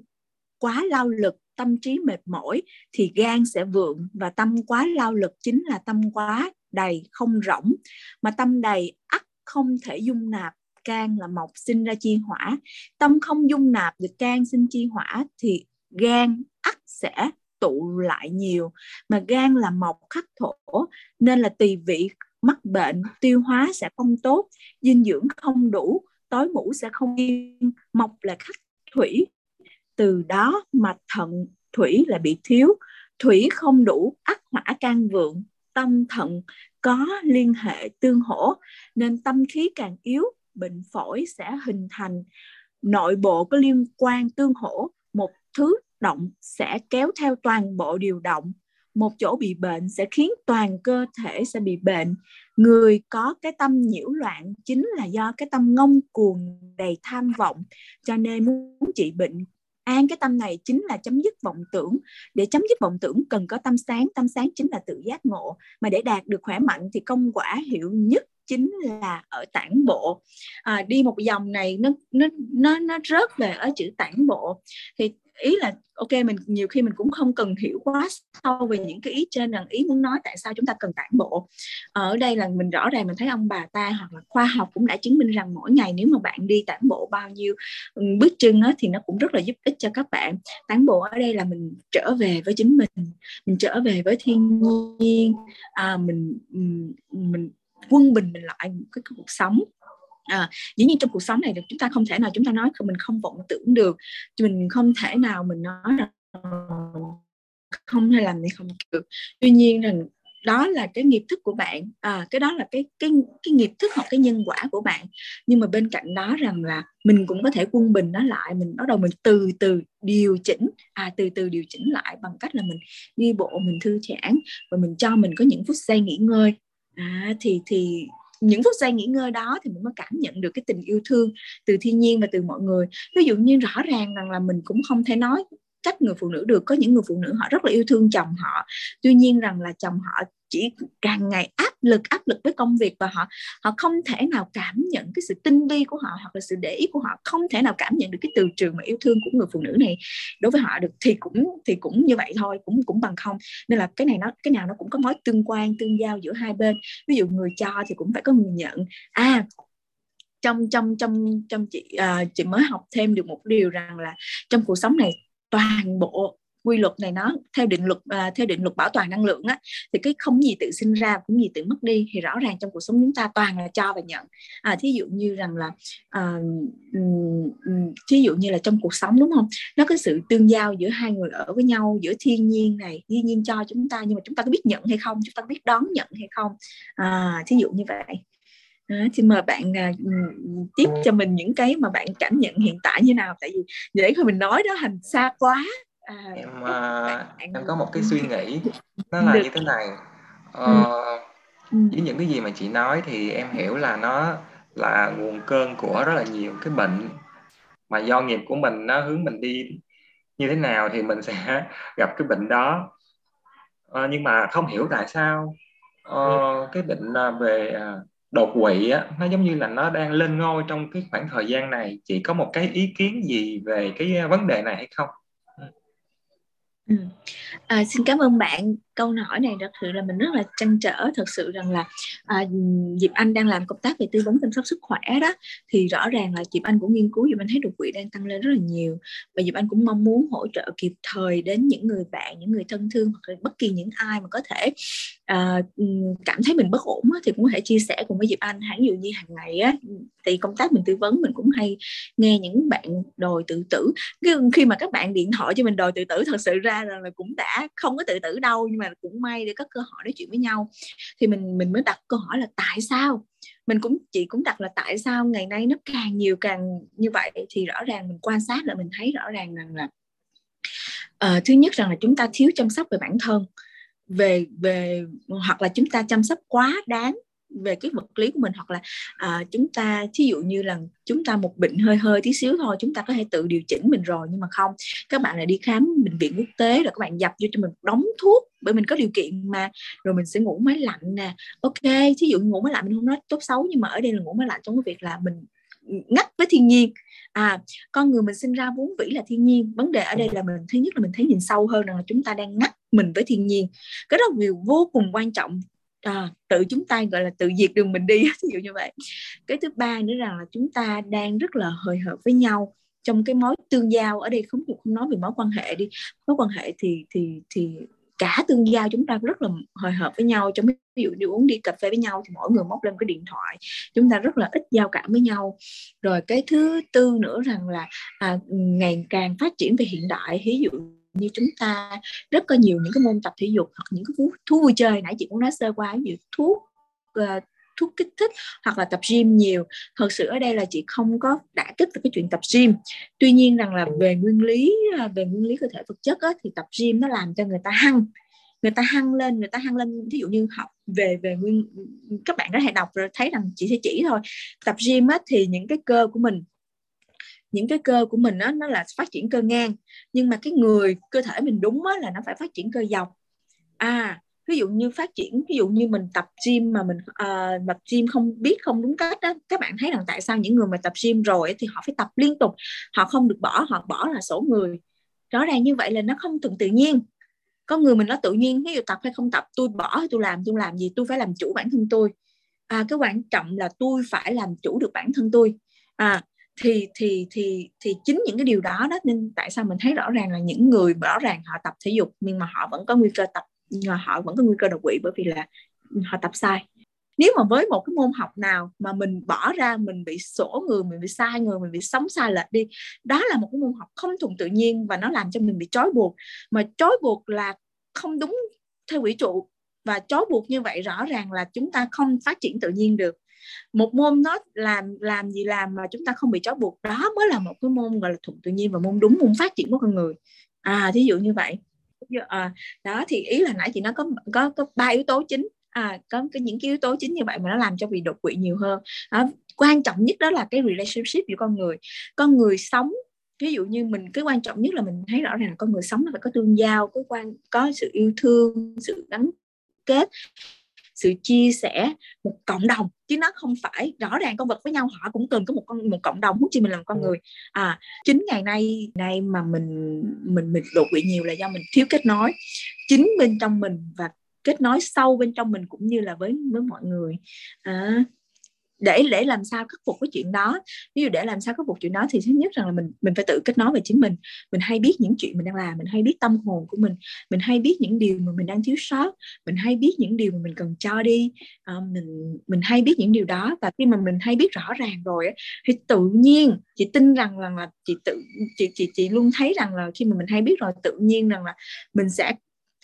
quá lao lực tâm trí mệt mỏi thì gan sẽ vượng và tâm quá lao lực chính là tâm quá đầy không rỗng. Mà tâm đầy ắt không thể dung nạp can là mộc sinh ra chi hỏa. Tâm không dung nạp được can sinh chi hỏa thì gan ắt sẽ tụ lại nhiều. Mà gan là mộc khắc thổ, nên là tùy vị mắc bệnh, tiêu hóa sẽ không tốt, dinh dưỡng không đủ, tối ngủ sẽ không yên mộc là khắc thủy. Từ đó mà thận thủy là bị thiếu. Thủy không đủ ắt hỏa can vượng, tâm thận có liên hệ tương hỗ, nên tâm khí càng yếu, bệnh phổi sẽ hình thành. Nội bộ có liên quan tương hỗ, một thứ động sẽ kéo theo toàn bộ điều động. Một chỗ bị bệnh sẽ khiến toàn cơ thể sẽ bị bệnh. Người có cái tâm nhiễu loạn chính là do cái tâm ngông cuồng đầy tham vọng cho nên muốn trị bệnh. An cái tâm này chính là chấm dứt vọng tưởng. Để chấm dứt vọng tưởng cần có tâm sáng. Tâm sáng chính là tự giác ngộ. Mà để đạt được khỏe mạnh thì công quả hiệu nhất chính là ở tản bộ. À, đi một dòng này nó nó nó nó rớt về ở chữ tản bộ. Thì ý là ok mình nhiều khi mình cũng không cần hiểu quá sâu về những cái ý trên rằng ý muốn nói tại sao chúng ta cần tản bộ. Ờ, ở đây là mình rõ ràng mình thấy ông bà ta hoặc là khoa học cũng đã chứng minh rằng mỗi ngày nếu mà bạn đi tản bộ bao nhiêu bước chân á, thì nó cũng rất là giúp ích cho các bạn. Tản bộ ở đây là mình trở về với chính mình mình trở về với thiên nhiên à, mình mình quân bình mình lại cái cuộc sống à, dĩ nhiên trong cuộc sống này được chúng ta không thể nào chúng ta nói mình không vọng tưởng được. Mình không thể nào mình nói rằng không hay làm thì không được. Tuy nhiên rằng đó là cái nghiệp thức của bạn. À, cái đó là cái cái cái nghiệp thức hoặc cái nhân quả của bạn. Nhưng mà bên cạnh đó rằng là mình cũng có thể quân bình nó lại mình bắt đầu mình từ từ điều chỉnh à từ từ điều chỉnh lại bằng cách là mình đi bộ mình thư giãn và mình cho mình có những phút giây nghỉ ngơi. À, thì thì những phút giây nghỉ ngơi đó thì mình mới cảm nhận được cái tình yêu thương từ thiên nhiên và từ mọi người. Ví dụ như rõ ràng rằng là mình cũng không thể nói trách người phụ nữ được, có những người phụ nữ họ rất là yêu thương chồng họ. Tuy nhiên rằng là chồng họ chỉ càng ngày áp lực áp lực với công việc và họ họ không thể nào cảm nhận cái sự tinh vi của họ hoặc là sự để ý của họ không thể nào cảm nhận được cái từ trường mà yêu thương của người phụ nữ này. Đối với họ được thì cũng thì cũng như vậy thôi cũng cũng bằng không. Nên là cái này nó cái nào nó cũng có mối tương quan tương giao giữa hai bên. Ví dụ người cho thì cũng phải có người nhận. À trong trong trong trong chị uh, chị mới học thêm được một điều rằng là trong cuộc sống này toàn bộ quy luật này nó theo định luật à, theo định luật bảo toàn năng lượng á thì cái không gì tự sinh ra cũng gì tự mất đi thì rõ ràng trong cuộc sống chúng ta toàn là cho và nhận. À, thí dụ như rằng là à, thí dụ như là trong cuộc sống đúng không? Nó có sự tương giao giữa hai người ở với nhau giữa thiên nhiên này thiên nhiên cho chúng ta nhưng mà chúng ta có biết nhận hay không? Chúng ta có biết đón nhận hay không? À, thí dụ như vậy. À, thì mời bạn à, tiếp cho mình những cái mà bạn cảm nhận hiện tại như nào? Tại vì dễ khi mình nói đó hành xa quá à, em uh, em có một cái suy nghĩ nó là Được. như thế này. Ờ, ừ. với những cái gì mà chị nói thì em hiểu là nó là nguồn cơn của rất là nhiều cái bệnh. Mà do nghiệp của mình nó hướng mình đi như thế nào thì mình sẽ gặp cái bệnh đó. Ờ, nhưng mà không hiểu tại sao ờ, cái bệnh về đột quỵ á nó giống như là nó đang lên ngôi trong cái khoảng thời gian này. Chị có một cái ý kiến gì về cái vấn đề này hay không Ừ. À, xin cảm ơn bạn câu hỏi này thật sự là mình rất là trăn trở thật sự rằng là à, Diệp Anh đang làm công tác về tư vấn chăm sóc sức khỏe đó. Thì rõ ràng là Diệp Anh cũng nghiên cứu Diệp Anh thấy đột quỵ đang tăng lên rất là nhiều. Và Diệp Anh cũng mong muốn hỗ trợ kịp thời đến những người bạn những người thân thương hoặc là bất kỳ những ai mà có thể à, cảm thấy mình bất ổn á, thì cũng có thể chia sẻ cùng với Diệp Anh. Hẳn dụ như hàng ngày á thì công tác mình tư vấn mình cũng hay nghe những bạn đòi tự tử. Khi mà các bạn điện thoại cho mình đòi tự tử thật sự ra là cũng đã không có tự tử đâu nhưng mà cũng may để có cơ hội nói chuyện với nhau. Thì mình mình mới đặt câu hỏi là tại sao? Mình cũng chị cũng đặt là tại sao ngày nay nó càng nhiều càng như vậy? Thì rõ ràng mình quan sát là mình thấy rõ ràng rằng là uh, thứ nhất rằng là chúng ta thiếu chăm sóc về bản thân về về hoặc là chúng ta chăm sóc quá đáng về cái vật lý của mình hoặc là à, chúng ta thí dụ như là chúng ta một bệnh hơi hơi tí xíu thôi chúng ta có thể tự điều chỉnh mình rồi nhưng mà không. Các bạn lại đi khám bệnh viện quốc tế rồi các bạn dập vô cho mình đóng thuốc bởi mình có điều kiện mà. Rồi mình sẽ ngủ máy lạnh nè. Ok thí dụ ngủ máy lạnh mình không nói tốt xấu nhưng mà ở đây là ngủ máy lạnh trong cái việc là mình ngắt với thiên nhiên. À con người mình sinh ra vốn vĩ là thiên nhiên. Vấn đề ở đây là mình thứ nhất là mình thấy nhìn sâu hơn rằng là chúng ta đang ngắt mình với thiên nhiên. Cái đó là điều vô cùng quan trọng à, tự chúng ta gọi là tự diệt đường mình đi ví dụ như vậy. Cái thứ ba nữa rằng là chúng ta đang rất là hời hợt với nhau trong cái mối tương giao. Ở đây không không nói về mối quan hệ đi. Mối quan hệ thì thì thì cả tương giao chúng ta rất là hồi hợp với nhau. Trong ví dụ đi uống đi cà phê với nhau thì mỗi người móc lên cái điện thoại. Chúng ta rất là ít giao cảm với nhau. Rồi cái thứ tư nữa rằng là à, ngày càng phát triển về hiện đại. Ví dụ như chúng ta rất có nhiều những cái môn tập thể dục hoặc những cái thú, thú vui chơi. Nãy chị cũng nói sơ qua ví thuốc uh, thuốc kích thích hoặc là tập gym nhiều. Thật sự ở đây là chị không có đã kích về cái chuyện tập gym. Tuy nhiên rằng là về nguyên lý ờ, về nguyên lý cơ thể vật chất á, thì tập gym nó làm cho người ta hăng. Người ta hăng lên người ta hăng lên. Ví dụ như học về về nguyên các bạn có thể đọc rồi thấy rằng chị sẽ chỉ thôi. Tập gym á, thì những cái cơ của mình những cái cơ của mình đó, nó là phát triển cơ ngang. Nhưng mà cái người cơ thể mình đúng á, là nó phải phát triển cơ dọc à ví dụ như phát triển ví dụ như mình tập gym mà mình uh, tập gym không biết không đúng cách đó các bạn thấy rằng tại sao những người mà tập gym rồi thì họ phải tập liên tục. Họ không được bỏ họ bỏ là sổ người. Rõ ràng như vậy là nó không thuận tự nhiên. Có người mình nó tự nhiên ví dụ tập hay không tập tôi bỏ tôi làm tôi làm gì tôi phải làm chủ bản thân tôi. À, cái quan trọng là tôi phải làm chủ được bản thân tôi. À thì thì thì thì chính những cái điều đó đó nên tại sao mình thấy rõ ràng là những người rõ ràng họ tập thể dục nhưng mà họ vẫn có nguy cơ tập, nhưng họ vẫn có nguy cơ đột quỵ bởi vì là họ tập sai. Nếu mà với một cái môn học nào mà mình bỏ ra, mình bị sổ người, mình bị sai người, mình bị sống sai lệch đi, đó là một cái môn học không thuận tự nhiên và nó làm cho mình bị trói buộc. Mà trói buộc là không đúng theo quỹ trụ và trói buộc như vậy rõ ràng là chúng ta không phát triển tự nhiên được một môn nó làm làm gì làm mà chúng ta không bị trói buộc đó mới là một cái môn gọi là thuận tự nhiên và môn đúng môn phát triển của con người. À thí dụ như vậy. À, đó thì ý là nãy chị nói có có có ba yếu tố chính. À, có cái những cái yếu tố chính như vậy mà nó làm cho bị đột quỵ nhiều hơn. À, quan trọng nhất đó là cái relationship giữa con người. Con người sống ví dụ như mình cái quan trọng nhất là mình thấy rõ ràng là con người sống nó phải có tương giao có quan có sự yêu thương sự gắn kết sự chia sẻ một cộng đồng chứ nó không phải rõ ràng con vật với nhau họ cũng cần có một con một cộng đồng hút chi mình làm con ừ. người. À chính ngày nay nay mà mình mình mình đột quỵ nhiều là do mình thiếu kết nối. Chính bên trong mình và kết nối sâu bên trong mình cũng như là với với mọi người. À, để để làm sao khắc phục cái chuyện đó. Ví dụ để làm sao khắc phục chuyện đó thì thứ nhất rằng là mình mình phải tự kết nối về chính mình. Mình hay biết những chuyện mình đang làm mình hay biết tâm hồn của mình. Mình hay biết những điều mà mình đang thiếu sót. Mình hay biết những điều mà mình cần cho đi. À, mình mình hay biết những điều đó. Và khi mà mình hay biết rõ ràng rồi thì tự nhiên chị tin rằng rằng là chị tự chị chị chị luôn thấy rằng là khi mà mình hay biết rồi tự nhiên rằng là mình sẽ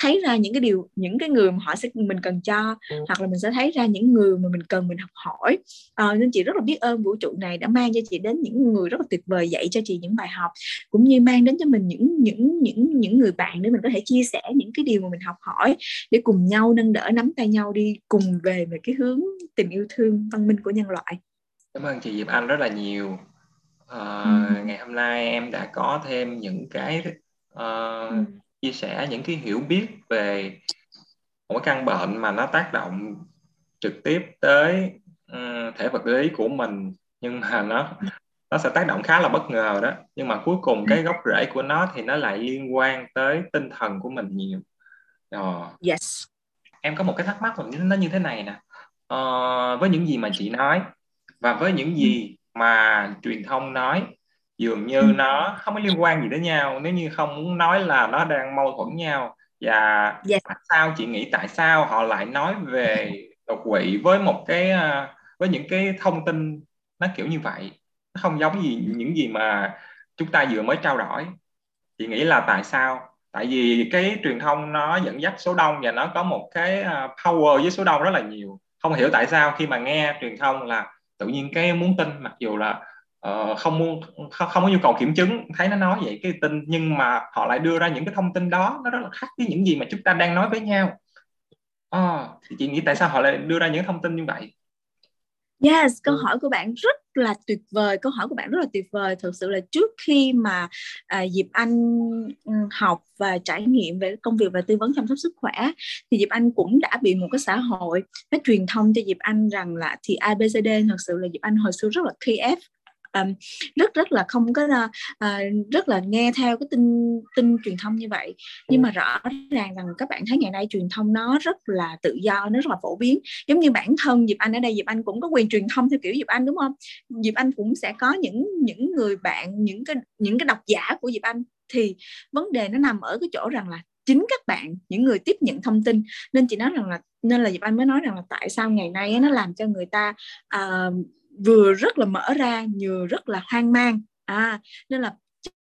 thấy ra những cái điều những cái người mà họ sẽ mình cần cho ừ. hoặc là mình sẽ thấy ra những người mà mình cần mình học hỏi à, nên chị rất là biết ơn vũ trụ này đã mang cho chị đến những người rất là tuyệt vời dạy cho chị những bài học cũng như mang đến cho mình những những những những người bạn để mình có thể chia sẻ những cái điều mà mình học hỏi để cùng nhau nâng đỡ nắm tay nhau đi cùng về về cái hướng tình yêu thương văn minh của nhân loại cảm ơn chị Diệp Anh rất là nhiều uh, ừ. ngày hôm nay em đã có thêm những cái uh, ừ chia sẻ những cái hiểu biết về một căn bệnh mà nó tác động trực tiếp tới uh, thể vật lý của mình. Nhưng mà nó nó sẽ tác động khá là bất ngờ đó. Nhưng mà cuối cùng cái gốc rễ của nó thì nó lại liên quan tới tinh thần của mình nhiều. Rồi yes. Em có một cái thắc mắc là nó như thế này nè. Uh, với những gì mà chị nói và với những gì mà truyền thông nói dường như ừ. nó không có liên quan gì đến nhau nếu như không muốn nói là nó đang mâu thuẫn nhau. Và yes. tại sao chị nghĩ tại sao họ lại nói về đột quỵ với một cái à, với những cái thông tin nó kiểu như vậy? Nó không giống gì những gì mà chúng ta vừa mới trao đổi. Chị nghĩ là tại sao? Tại vì cái truyền thông nó dẫn dắt số đông và nó có một cái à, power với số đông rất là nhiều. Không hiểu tại sao khi mà nghe truyền thông là tự nhiên cái muốn tin mặc dù là uh, không muốn không, không có nhu cầu kiểm chứng thấy nó nói vậy cái tin nhưng mà họ lại đưa ra những cái thông tin đó nó rất là khác với những gì mà chúng ta đang nói với nhau à, thì chị nghĩ tại sao họ lại đưa ra những thông tin như vậy Yes, câu hỏi của bạn rất là tuyệt vời. Câu hỏi của bạn rất là tuyệt vời. Thực sự là trước khi mà à, Diệp Anh ừ, học và trải nghiệm về công việc và tư vấn chăm sóc sức khỏe thì Diệp Anh cũng đã bị một cái xã hội nó truyền thông cho Diệp Anh rằng là thì ABCD thật sự là Diệp Anh hồi xưa rất là KF um, rất rất là không có uh, rất là nghe theo cái tin tin truyền thông như vậy. Nhưng mà rõ ràng rằng các bạn thấy ngày nay truyền thông nó rất là tự do nó rất là phổ biến. Giống như bản thân Diệp Anh ở đây Diệp Anh cũng có quyền truyền thông theo kiểu Diệp Anh đúng không? Diệp Anh cũng sẽ có những những người bạn những cái những cái độc giả của Diệp Anh. Thì vấn đề nó nằm ở cái chỗ rằng là chính các bạn những người tiếp nhận thông tin nên chị nói rằng là nên là Diệp Anh mới nói rằng là tại sao ngày nay nó làm cho người ta uh, vừa rất là mở ra vừa rất là hoang mang. À nên là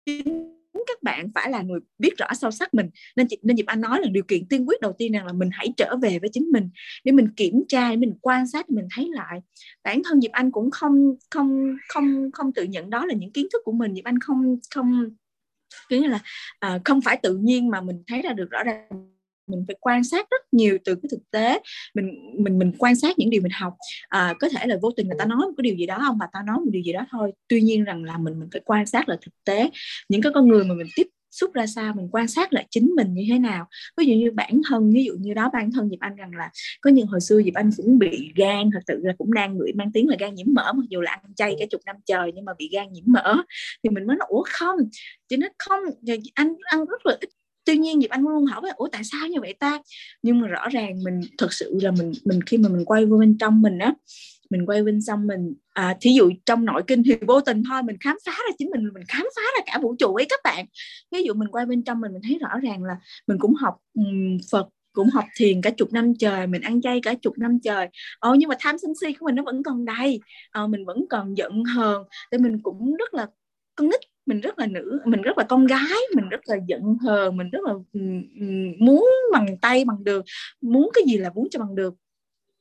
chính các bạn phải là người biết rõ sâu sắc mình. Nên chị nên dịp Anh nói là điều kiện tiên quyết đầu tiên rằng là mình hãy trở về với chính mình. Để mình kiểm tra để mình quan sát để mình thấy lại. Bản thân dịp Anh cũng không không không không tự nhận đó là những kiến thức của mình. Dịp Anh không không kiểu như là à, không phải tự nhiên mà mình thấy ra được rõ ràng mình phải quan sát rất nhiều từ cái thực tế mình mình mình quan sát những điều mình học. À, có thể là vô tình người ta nói một cái điều gì đó không mà ta nói một điều gì đó thôi. Tuy nhiên rằng là mình mình phải quan sát là thực tế. Những cái con người mà mình tiếp xúc ra sao mình quan sát lại chính mình như thế nào. Ví dụ như bản thân ví dụ như đó bản thân Diệp Anh rằng là có những hồi xưa Diệp Anh cũng bị gan thật sự là cũng đang người mang tiếng là gan nhiễm mỡ mặc dù là ăn chay cả chục năm trời nhưng mà bị gan nhiễm mỡ. Thì mình mới nói ủa không chứ nó không anh ăn rất là ít tuy nhiên Diệp Anh luôn hỏi với ủa tại sao như vậy ta? Nhưng mà rõ ràng mình thật sự là mình mình khi mà mình quay vô bên trong mình á mình quay bên xong mình à, thí dụ trong nội kinh thì vô tình thôi mình khám phá ra chính mình mình khám phá ra cả vũ trụ ấy các bạn. Ví dụ mình quay bên trong mình mình thấy rõ ràng là mình cũng học um, Phật cũng học thiền cả chục năm trời mình ăn chay cả chục năm trời. Ồ nhưng mà tham sân si của mình nó vẫn còn đầy à, mình vẫn còn giận hờn thì mình cũng rất là con nít mình rất là nữ, mình rất là con gái, mình rất là giận hờn, mình rất là ừ, ừ, muốn bằng tay, bằng đường muốn cái gì là muốn cho bằng được.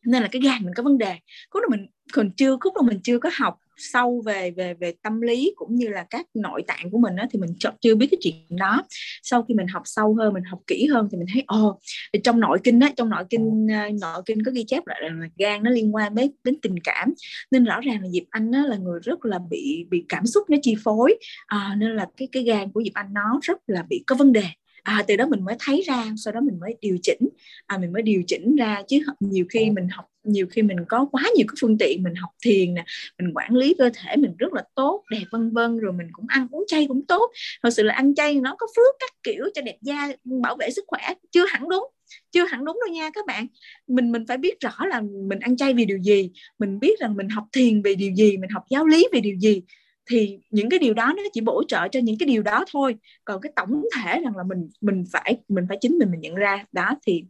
Nên là cái gan mình có vấn đề. Lúc đó mình còn chưa lúc đó mình chưa có học sâu về về về tâm lý cũng như là các nội tạng của mình đó, thì mình chưa biết cái chuyện đó. Sau khi mình học sâu hơn mình học kỹ hơn thì mình thấy ồ oh, trong nội kinh đó trong nội kinh ờ, nội kinh có ghi chép lại là gan nó liên quan đến đến tình cảm. Nên rõ ràng là Diệp Anh đó là người rất là bị bị cảm xúc nó chi phối à, nên là cái cái gan của Diệp Anh nó rất là bị có vấn đề à, từ đó mình mới thấy ra sau đó mình mới điều chỉnh. À, mình mới điều chỉnh ra chứ nhiều khi mình học nhiều khi mình có quá nhiều cái phương tiện mình học thiền nè mình quản lý cơ thể mình rất là tốt đẹp vân vân rồi mình cũng ăn uống chay cũng tốt. Thật sự là ăn chay nó có phước các kiểu cho đẹp da bảo vệ sức khỏe chưa hẳn đúng chưa hẳn đúng đâu nha các bạn. Mình mình phải biết rõ là mình ăn chay vì điều gì mình biết rằng mình học thiền vì điều gì mình học giáo lý vì điều gì thì những cái điều đó nó chỉ bổ trợ cho những cái điều đó thôi. Còn cái tổng thể rằng là mình mình phải mình phải chính mình mình nhận ra đó thì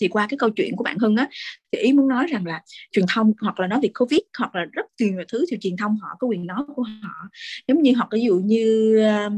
thì qua cái câu chuyện của bạn Hưng á thì ý muốn nói rằng là truyền thông hoặc là nói về covid hoặc là rất nhiều thứ thì truyền thông họ có quyền nói của họ. Giống như họ ví dụ như uh,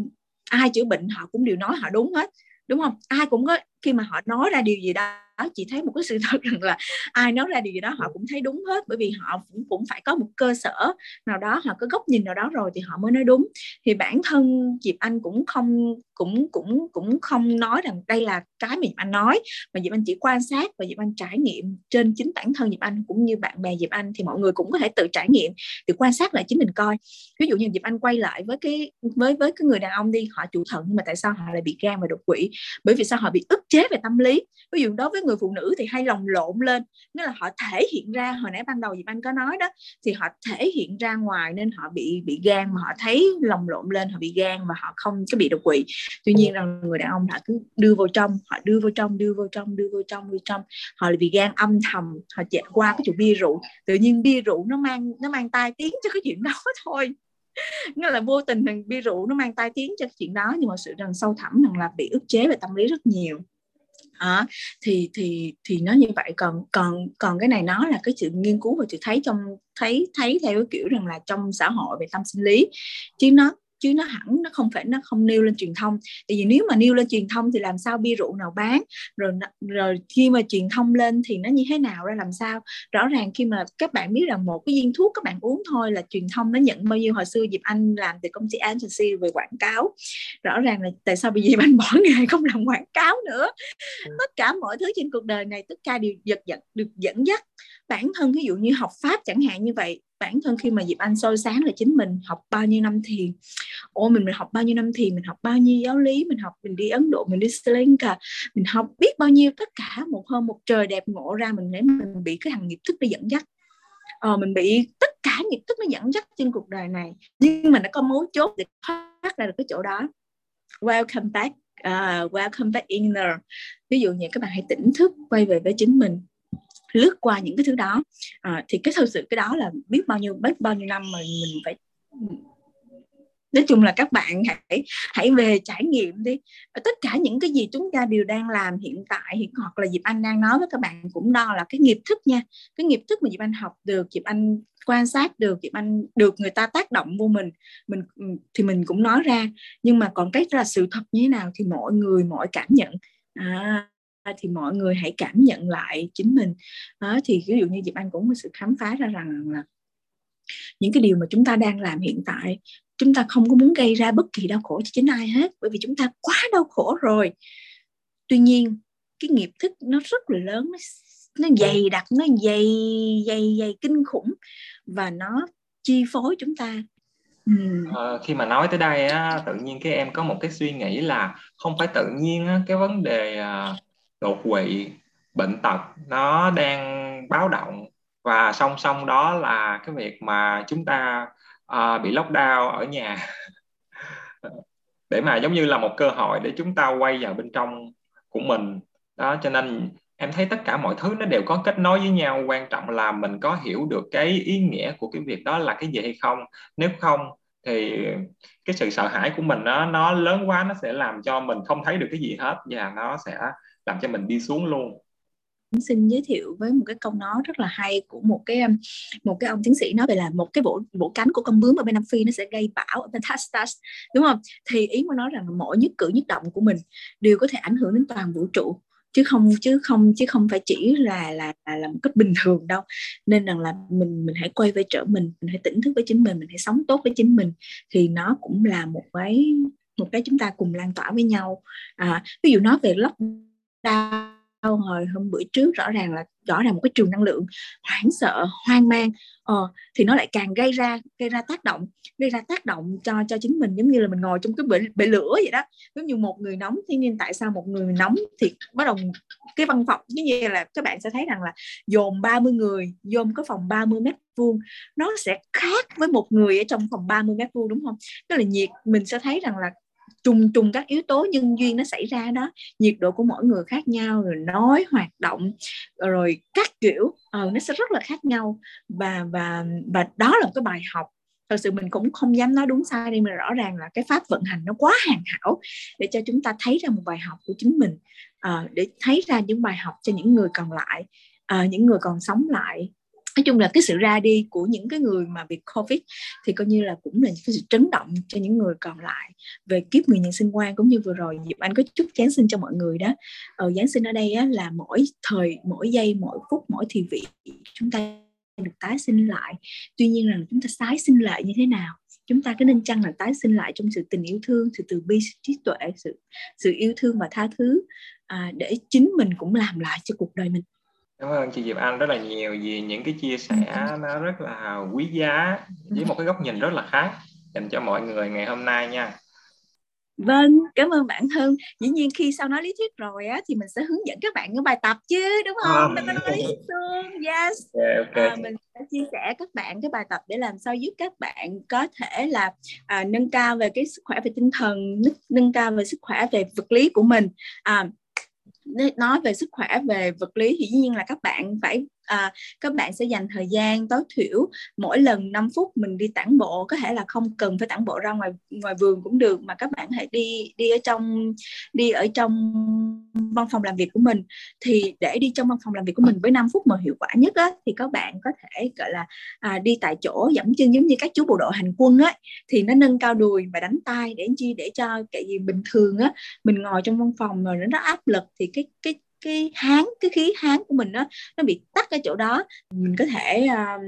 ai chữa bệnh họ cũng đều nói họ đúng hết đúng không? Ai cũng có khi mà họ nói ra điều gì đó chị thấy một cái sự thật rằng là ai nói ra điều gì đó họ cũng thấy đúng hết bởi vì họ cũng cũng phải có một cơ sở nào đó họ có góc nhìn nào đó rồi thì họ mới nói đúng. Thì bản thân Diệp Anh cũng không cũng cũng cũng không nói rằng đây là cái mà Diệp Anh nói mà Diệp Anh chỉ quan sát và Diệp Anh trải nghiệm trên chính bản thân Diệp Anh cũng như bạn bè Diệp Anh thì mọi người cũng có thể tự trải nghiệm thì quan sát lại chính mình coi. Ví dụ như Diệp Anh quay lại với cái với với cái người đàn ông đi họ chủ thận nhưng mà tại sao họ lại bị gan và đột quỵ? Bởi vì sao họ bị ức chế về tâm lý? Ví dụ đối với người phụ nữ thì hay lòng lộn lên. Nghĩa là họ thể hiện ra hồi nãy ban đầu Diệp Anh có nói đó thì họ thể hiện ra ngoài nên họ bị bị gan mà họ thấy lòng lộn lên họ bị gan và họ không có bị đột quỵ. Tuy nhiên là người đàn ông họ cứ đưa vào trong họ đưa vào trong đưa vào trong đưa vào trong đưa trong. Họ là bị gan âm thầm họ chạy qua cái chỗ bia rượu. Tự nhiên bia rượu nó mang nó mang tai tiếng cho cái chuyện đó thôi. Nghĩa là vô tình thằng bia rượu nó mang tai tiếng cho chuyện đó nhưng mà sự rằng sâu thẳm rằng là bị ức chế về tâm lý rất nhiều à, thì thì thì nó như vậy. Còn còn còn cái này nó là cái sự nghiên cứu và chị thấy trong thấy thấy theo cái kiểu rằng là trong xã hội về tâm sinh lý. Chứ nó chứ nó hẳn nó không phải nó không nêu lên truyền thông. Tại vì nếu mà nêu lên truyền thông thì làm sao bia rượu nào bán? Rồi rồi khi mà truyền thông lên thì nó như thế nào ra làm sao? Rõ ràng khi mà các bạn biết rằng một cái viên thuốc các bạn uống thôi là truyền thông nó nhận bao nhiêu. Hồi xưa Diệp Anh làm từ công ty agency về quảng cáo. Rõ ràng là tại sao bây giờ Anh bỏ nghề không làm quảng cáo nữa? Ừ. tất cả mọi thứ trên cuộc đời này tất cả đều giật giật được dẫn dắt. Bản thân ví dụ như học pháp chẳng hạn như vậy bản thân khi mà Diệp Anh soi sáng là chính mình học bao nhiêu năm thiền. Ôi mình mình học bao nhiêu năm thiền mình học bao nhiêu giáo lý mình học mình đi Ấn Độ mình đi Sri Lanka mình học biết bao nhiêu tất cả một hôm một trời đẹp ngộ ra mình để mình bị cái thằng nghiệp thức nó dẫn dắt. Ờ, mình bị tất cả nghiệp thức nó dẫn dắt trên cuộc đời này nhưng mà nó có mấu chốt để thoát ra được cái chỗ đó. Welcome back uh, welcome back inner ví dụ như các bạn hãy tỉnh thức quay về với chính mình lướt qua những cái thứ đó. À, thì cái thực sự cái đó là biết bao nhiêu biết bao nhiêu năm mà mình phải nói chung là các bạn hãy hãy về trải nghiệm đi. Ờ, tất cả những cái gì chúng ta đều đang làm hiện tại hiện hoặc là Diệp Anh đang nói với các bạn cũng đo là cái nghiệp thức nha. Cái nghiệp thức mà Diệp Anh học được Diệp Anh quan sát được Diệp Anh được người ta tác động vô mình mình ừ, thì mình cũng nói ra. Nhưng mà còn cái là sự thật như thế nào thì mọi người mọi cảm nhận. À, thì mọi người hãy cảm nhận lại chính mình. Đó, thì ví dụ như Diệp Anh cũng có sự khám phá ra rằng là những cái điều mà chúng ta đang làm hiện tại chúng ta không có muốn gây ra bất kỳ đau khổ cho chính ai hết bởi vì chúng ta quá đau khổ rồi. Tuy nhiên cái nghiệp thức nó rất là lớn nó, nó dày đặc nó dày dày dày kinh khủng và nó chi phối chúng ta. Ừ. Ờ, khi mà nói tới đây á, tự nhiên cái em có một cái suy nghĩ là không phải tự nhiên á, cái vấn đề à, đột quỵ bệnh tật nó đang báo động. Và song song đó là cái việc mà chúng ta uh, bị lockdown ở nhà. Để mà giống như là một cơ hội để chúng ta quay vào bên trong của mình. Đó cho nên em thấy tất cả mọi thứ nó đều có kết nối với nhau. Quan trọng là mình có hiểu được cái ý nghĩa của cái việc đó là cái gì hay không. Nếu không thì cái sự sợ hãi của mình nó nó lớn quá nó sẽ làm cho mình không thấy được cái gì hết. Và nó sẽ làm cho mình đi xuống luôn. Xin giới thiệu với một cái câu nói rất là hay của một cái um, một cái ông tiến sĩ nói về là một cái bộ bộ cánh của con bướm ở bên Nam Phi nó sẽ gây bão ở bên Texas đúng không? Thì ý muốn nói rằng mỗi nhất cử nhất động của mình đều có thể ảnh hưởng đến toàn vũ trụ chứ không chứ không chứ không phải chỉ là là là, là một cách bình thường đâu. Nên rằng là mình mình hãy quay về trở mình mình hãy tỉnh thức với chính mình mình hãy sống tốt với chính mình thì nó cũng là một cái một cái chúng ta cùng lan tỏa với nhau. À, ví dụ nói về lockdown hồi hôm bữa trước rõ ràng là rõ ràng một cái trường năng lượng hoảng sợ hoang mang ờ, thì nó lại càng gây ra gây ra tác động gây ra tác động cho cho chính mình giống như là mình ngồi trong cái bể, bể lửa vậy đó. Giống như một người nóng thế nhưng tại sao một người nóng thì bắt đầu cái văn phòng giống như là các bạn sẽ thấy rằng là dồn 30 người dồn cái phòng 30 mét vuông nó sẽ khác với một người ở trong phòng 30 mét vuông đúng không? Tức là nhiệt mình sẽ thấy rằng là trùng trùng các yếu tố nhân duyên nó xảy ra đó. Nhiệt độ của mỗi người khác nhau rồi nói hoạt động rồi các kiểu uh, nó sẽ rất là khác nhau. Và và và đó là một cái bài học. Thật sự mình cũng không dám nói đúng sai đi mà rõ ràng là cái pháp vận hành nó quá hoàn hảo để cho chúng ta thấy ra một bài học của chính mình uh, để thấy ra những bài học cho những người còn lại uh, những người còn sống lại nói chung là cái sự ra đi của những cái người mà bị covid thì coi như là cũng là cái sự chấn động cho những người còn lại về kiếp người nhận sinh quan cũng như vừa rồi Diệp Anh có chút Giáng sinh cho mọi người đó. Ờ, Giáng sinh ở đây á, là mỗi thời mỗi giây mỗi phút mỗi thì vị chúng ta được tái sinh lại. Tuy nhiên là chúng ta tái sinh lại như thế nào? Chúng ta có nên chăng là tái sinh lại trong sự tình yêu thương sự từ bi sự trí tuệ sự sự yêu thương và tha thứ à, để chính mình cũng làm lại cho cuộc đời mình? Cảm ơn chị Diệp Anh rất là nhiều vì những cái chia sẻ nó rất là quý giá với một cái góc nhìn rất là khác dành cho mọi người ngày hôm nay nha. Vâng, cảm ơn bạn Hưng. Dĩ nhiên khi sau nói lý thuyết rồi á thì mình sẽ hướng dẫn các bạn những bài tập chứ đúng không? Đâu có nói lý thuyết luôn. Yes. Yeah, okay. à, mình sẽ chia sẻ các bạn cái bài tập để làm sao giúp các bạn có thể là à, nâng cao về cái sức khỏe về tinh thần, nâng cao về sức khỏe về vật lý của mình. À, nói về sức khỏe về vật lý thì dĩ nhiên là các bạn phải à, các bạn sẽ dành thời gian tối thiểu mỗi lần 5 phút mình đi tản bộ có thể là không cần phải tản bộ ra ngoài ngoài vườn cũng được mà các bạn hãy đi đi ở trong đi ở trong văn phòng làm việc của mình. Thì để đi trong văn phòng làm việc của mình với 5 phút mà hiệu quả nhất á, thì các bạn có thể gọi là à, đi tại chỗ dẫm chân giống như các chú bộ đội hành quân á thì nó nâng cao đùi và đánh tay để chi để cho cái gì bình thường á mình ngồi trong văn phòng rồi nó rất áp lực thì cái cái cái hán cái khí hán của mình nó nó bị tắt ở chỗ đó. Mình có thể um,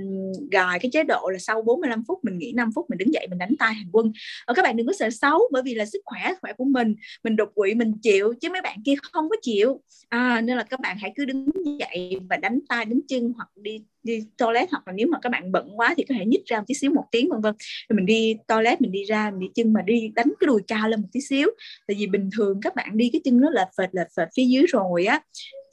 gài cái chế độ là sau 45 phút mình nghỉ 5 phút mình đứng dậy mình đánh tay hành quân. Ở các bạn đừng có sợ xấu bởi vì là sức khỏe khỏe của mình mình đột quỵ mình chịu chứ mấy bạn kia không có chịu. À, nên là các bạn hãy cứ đứng dậy và đánh tay đánh chân hoặc đi đi toilet hoặc là nếu mà các bạn bận quá thì có thể nhích ra một tí xíu một tiếng vân vân. Rồi mình đi toilet mình đi ra mình đi chân mà đi đánh cái đùi cao lên một tí xíu. Tại vì bình thường các bạn đi cái chân nó lệch phệt lệch phệt phía dưới rồi á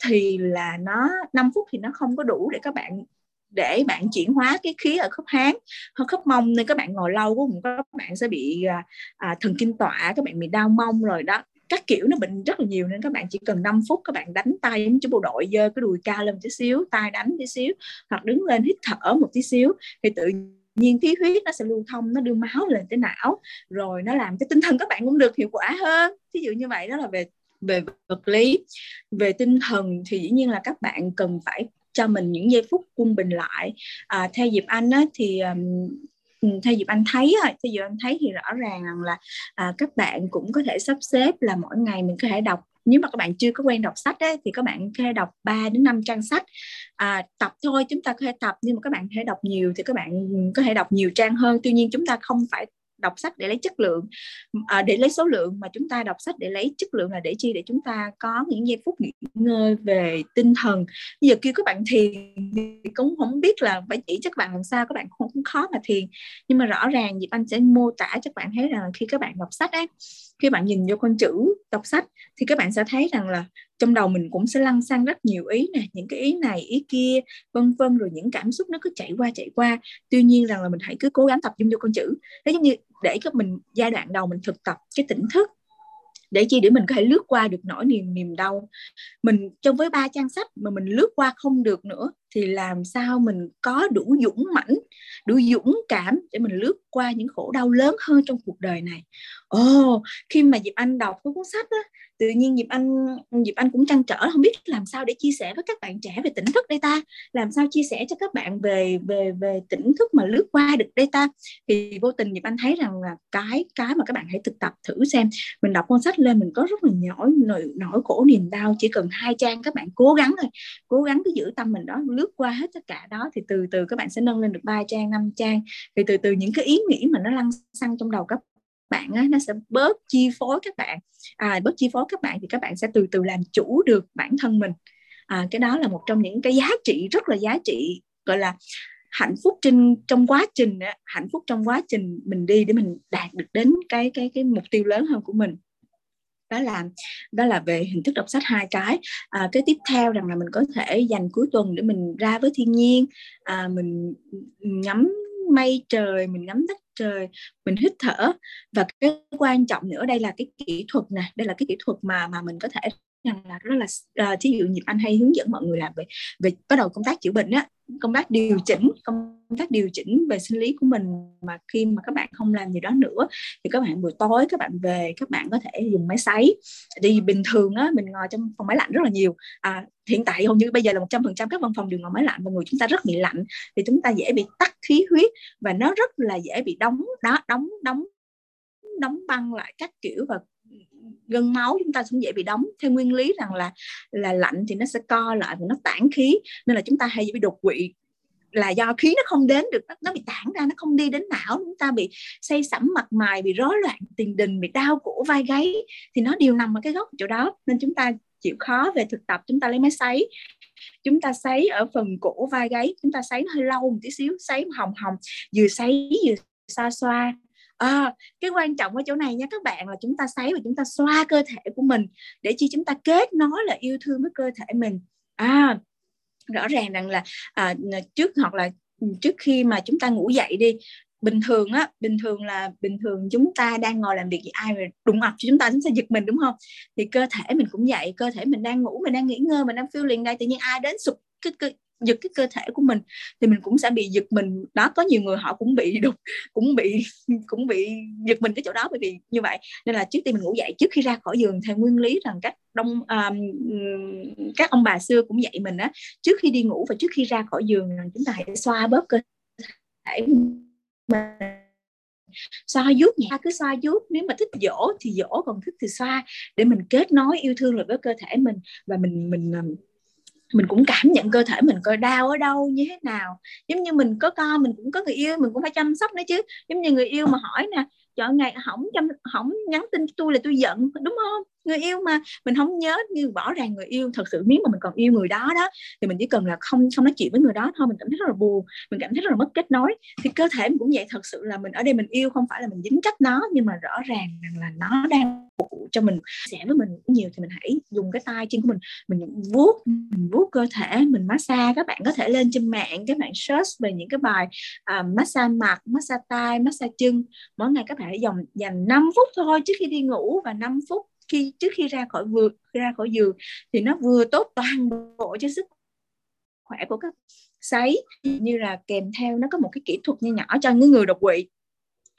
thì là nó 5 phút thì nó không có đủ để các bạn để bạn chuyển hóa cái khí ở khớp háng hoặc khớp mông. Nên các bạn ngồi lâu quá các bạn sẽ bị à, à, thần kinh tọa các bạn bị đau mông rồi đó các kiểu nó bệnh rất là nhiều nên các bạn chỉ cần 5 phút các bạn đánh tay giống chú bộ đội dơ cái đùi cao lên một tí xíu tay đánh tí xíu hoặc đứng lên hít thở một tí xíu thì tự nhiên khí huyết nó sẽ lưu thông nó đưa máu lên tới não rồi nó làm cho tinh thần các bạn cũng được hiệu quả hơn. Ví dụ như vậy đó là về về vật lý. Về tinh thần thì dĩ nhiên là các bạn cần phải cho mình những giây phút quân bình lại. À, theo dịp anh á, thì um, Ừ, theo dịp anh thấy theo dịp anh thấy thì rõ ràng rằng là à, các bạn cũng có thể sắp xếp là mỗi ngày mình có thể đọc nếu mà các bạn chưa có quen đọc sách ấy, thì các bạn có thể đọc 3 đến 5 trang sách. À, tập thôi chúng ta có thể tập nhưng mà các bạn có thể đọc nhiều thì các bạn có thể đọc nhiều trang hơn. Tuy nhiên chúng ta không phải đọc sách để lấy chất lượng à, để lấy số lượng mà chúng ta đọc sách để lấy chất lượng là để chi? Để chúng ta có những giây phút nghỉ ngơi về tinh thần. Bây giờ kêu các bạn thiền thì cũng không biết là phải chỉ cho các bạn làm sao các bạn không khó mà thiền. Nhưng mà rõ ràng Diệp Anh sẽ mô tả cho các bạn thấy rằng khi các bạn đọc sách ấy khi bạn nhìn vô con chữ đọc sách thì các bạn sẽ thấy rằng là trong đầu mình cũng sẽ lăn xăng rất nhiều ý nè những cái ý này ý kia vân vân rồi những cảm xúc nó cứ chạy qua chạy qua. Tuy nhiên rằng là mình hãy cứ cố gắng tập trung vô con chữ. Nó giống như để cho mình, giai đoạn đầu mình thực tập cái tỉnh thức, để chi để mình có thể lướt qua được nỗi niềm niềm đau. Mình trong với ba trang sách mà mình lướt qua không được nữa thì làm sao mình có đủ dũng mãnh đủ dũng cảm để mình lướt qua những khổ đau lớn hơn trong cuộc đời này? Ồ oh, khi mà Diệp Anh đọc cái cuốn sách á, tự nhiên Diệp Anh Diệp Anh cũng trăn trở không biết làm sao để chia sẻ với các bạn trẻ về tỉnh thức đây ta? Làm sao chia sẻ cho các bạn về về về tỉnh thức mà lướt qua được đây ta? Thì vô tình Diệp Anh thấy rằng là cái cái mà các bạn hãy thực tập thử xem. Mình đọc cuốn sách lên mình có rất là nhỏ nỗi nỗi khổ niềm đau. Chỉ cần hai trang các bạn cố gắng thôi cố gắng cứ giữ tâm mình đó lướt qua hết tất cả đó thì từ từ các bạn sẽ nâng lên được ba trang năm trang. Thì từ từ những cái ý nghĩ mà nó lăn xăng trong đầu các bạn á, nó sẽ bớt chi phối các bạn. À, bớt chi phối các bạn thì các bạn sẽ từ từ làm chủ được bản thân mình. À, cái đó là một trong những cái giá trị rất là giá trị gọi là hạnh phúc trên trong quá trình hạnh phúc trong quá trình mình đi để mình đạt được đến cái cái cái mục tiêu lớn hơn của mình đó là đó là về hình thức đọc sách hai cái. À, cái tiếp theo rằng là mình có thể dành cuối tuần để mình ra với thiên nhiên. À, mình ngắm mây trời mình ngắm đất trời mình hít thở. Và cái quan trọng nữa đây là cái kỹ thuật nè đây là cái kỹ thuật mà mà mình có thể rằng là rất là uh, thí dụ như anh hay hướng dẫn mọi người làm về về bắt đầu công tác chữa bệnh á công tác điều chỉnh công tác điều chỉnh về sinh lý của mình mà khi mà các bạn không làm gì đó nữa thì các bạn buổi tối các bạn về các bạn có thể dùng máy sấy. Đi bình thường á mình ngồi trong phòng máy lạnh rất là nhiều. À, hiện tại hầu như bây giờ là một trăm phần trăm các văn phòng đều ngồi máy lạnh và người chúng ta rất bị lạnh thì chúng ta dễ bị tắc khí huyết và nó rất là dễ bị đóng đó đóng đóng đóng băng lại các kiểu và gân máu chúng ta cũng dễ bị đóng. Theo nguyên lý rằng là là lạnh thì nó sẽ co lại và nó tản khí nên là chúng ta hay bị đột quỵ. Là do khí nó không đến được nó, nó bị tản ra nó không đi đến não chúng ta bị say sẩm mặt mày bị rối loạn tiền đình bị đau cổ vai gáy thì nó đều nằm ở cái gốc chỗ đó. Nên chúng ta chịu khó về thực tập chúng ta lấy máy sấy. Chúng ta sấy ở phần cổ vai gáy chúng ta sấy nó hơi lâu một tí xíu sấy hồng hồng vừa sấy vừa xoa xoa à, cái quan trọng ở chỗ này nha các bạn là chúng ta sấy và chúng ta xoa cơ thể của mình để chi chúng ta kết nối là yêu thương với cơ thể mình. À rõ ràng rằng là à, trước hoặc là ừ, trước khi mà chúng ta ngủ dậy đi bình thường á bình thường là bình thường chúng ta đang ngồi làm việc gì ai mà đụng mặt cho chúng ta chúng ta giật mình đúng không? Thì cơ thể mình cũng vậy cơ thể mình đang ngủ mình đang nghỉ ngơi mình đang phiêu liền đây tự nhiên ai đến sụp cái, cái giật cái cơ thể của mình thì mình cũng sẽ bị giật mình. Đó có nhiều người họ cũng bị đục cũng bị cũng bị giật mình cái chỗ đó bởi vì như vậy. Nên là trước tiên mình ngủ dậy trước khi ra khỏi giường theo nguyên lý rằng các đông um, các ông bà xưa cũng dạy mình á trước khi đi ngủ và trước khi ra khỏi giường rằng chúng ta hãy xoa bóp cơ thể mình. Xoa vuốt nhẹ cứ xoa vuốt. Nếu mà thích dỗ thì dỗ còn thích thì xoa để mình kết nối yêu thương lại với cơ thể mình và mình mình à, mình cũng cảm nhận cơ thể mình coi đau ở đâu, như thế nào. Giống như mình có con mình cũng có người yêu, mình cũng phải chăm sóc nữa chứ. Giống như người yêu mà hỏi nè chọn ngày hỏng chăm hỏng nhắn tin tôi là tôi giận đúng không? Người yêu mà. Mình không nhớ như rõ ràng người yêu thật sự nếu mà mình còn yêu người đó đó thì mình chỉ cần là không không nói chuyện với người đó thôi mình cảm thấy rất là buồn mình cảm thấy rất là mất kết nối. Thì cơ thể mình cũng vậy thật sự là mình ở đây mình yêu không phải là mình dính trách nó nhưng mà rõ ràng rằng là nó đang phục vụ cho mình sẻ với mình nhiều thì mình hãy dùng cái tay chân của mình mình vuốt mình vuốt cơ thể mình massage các bạn có thể lên trên mạng các bạn search về những cái bài uh, massage mặt massage tay massage chân. Mỗi ngày các bạn hãy dòng dành 5 phút thôi trước khi đi ngủ và 5 phút khi trước khi ra khỏi vừa ra khỏi giường thì nó vừa tốt toàn bộ cho sức khỏe của các sấy. Như là kèm theo nó có một cái kỹ thuật nhỏ nhỏ cho những người đột quỵ.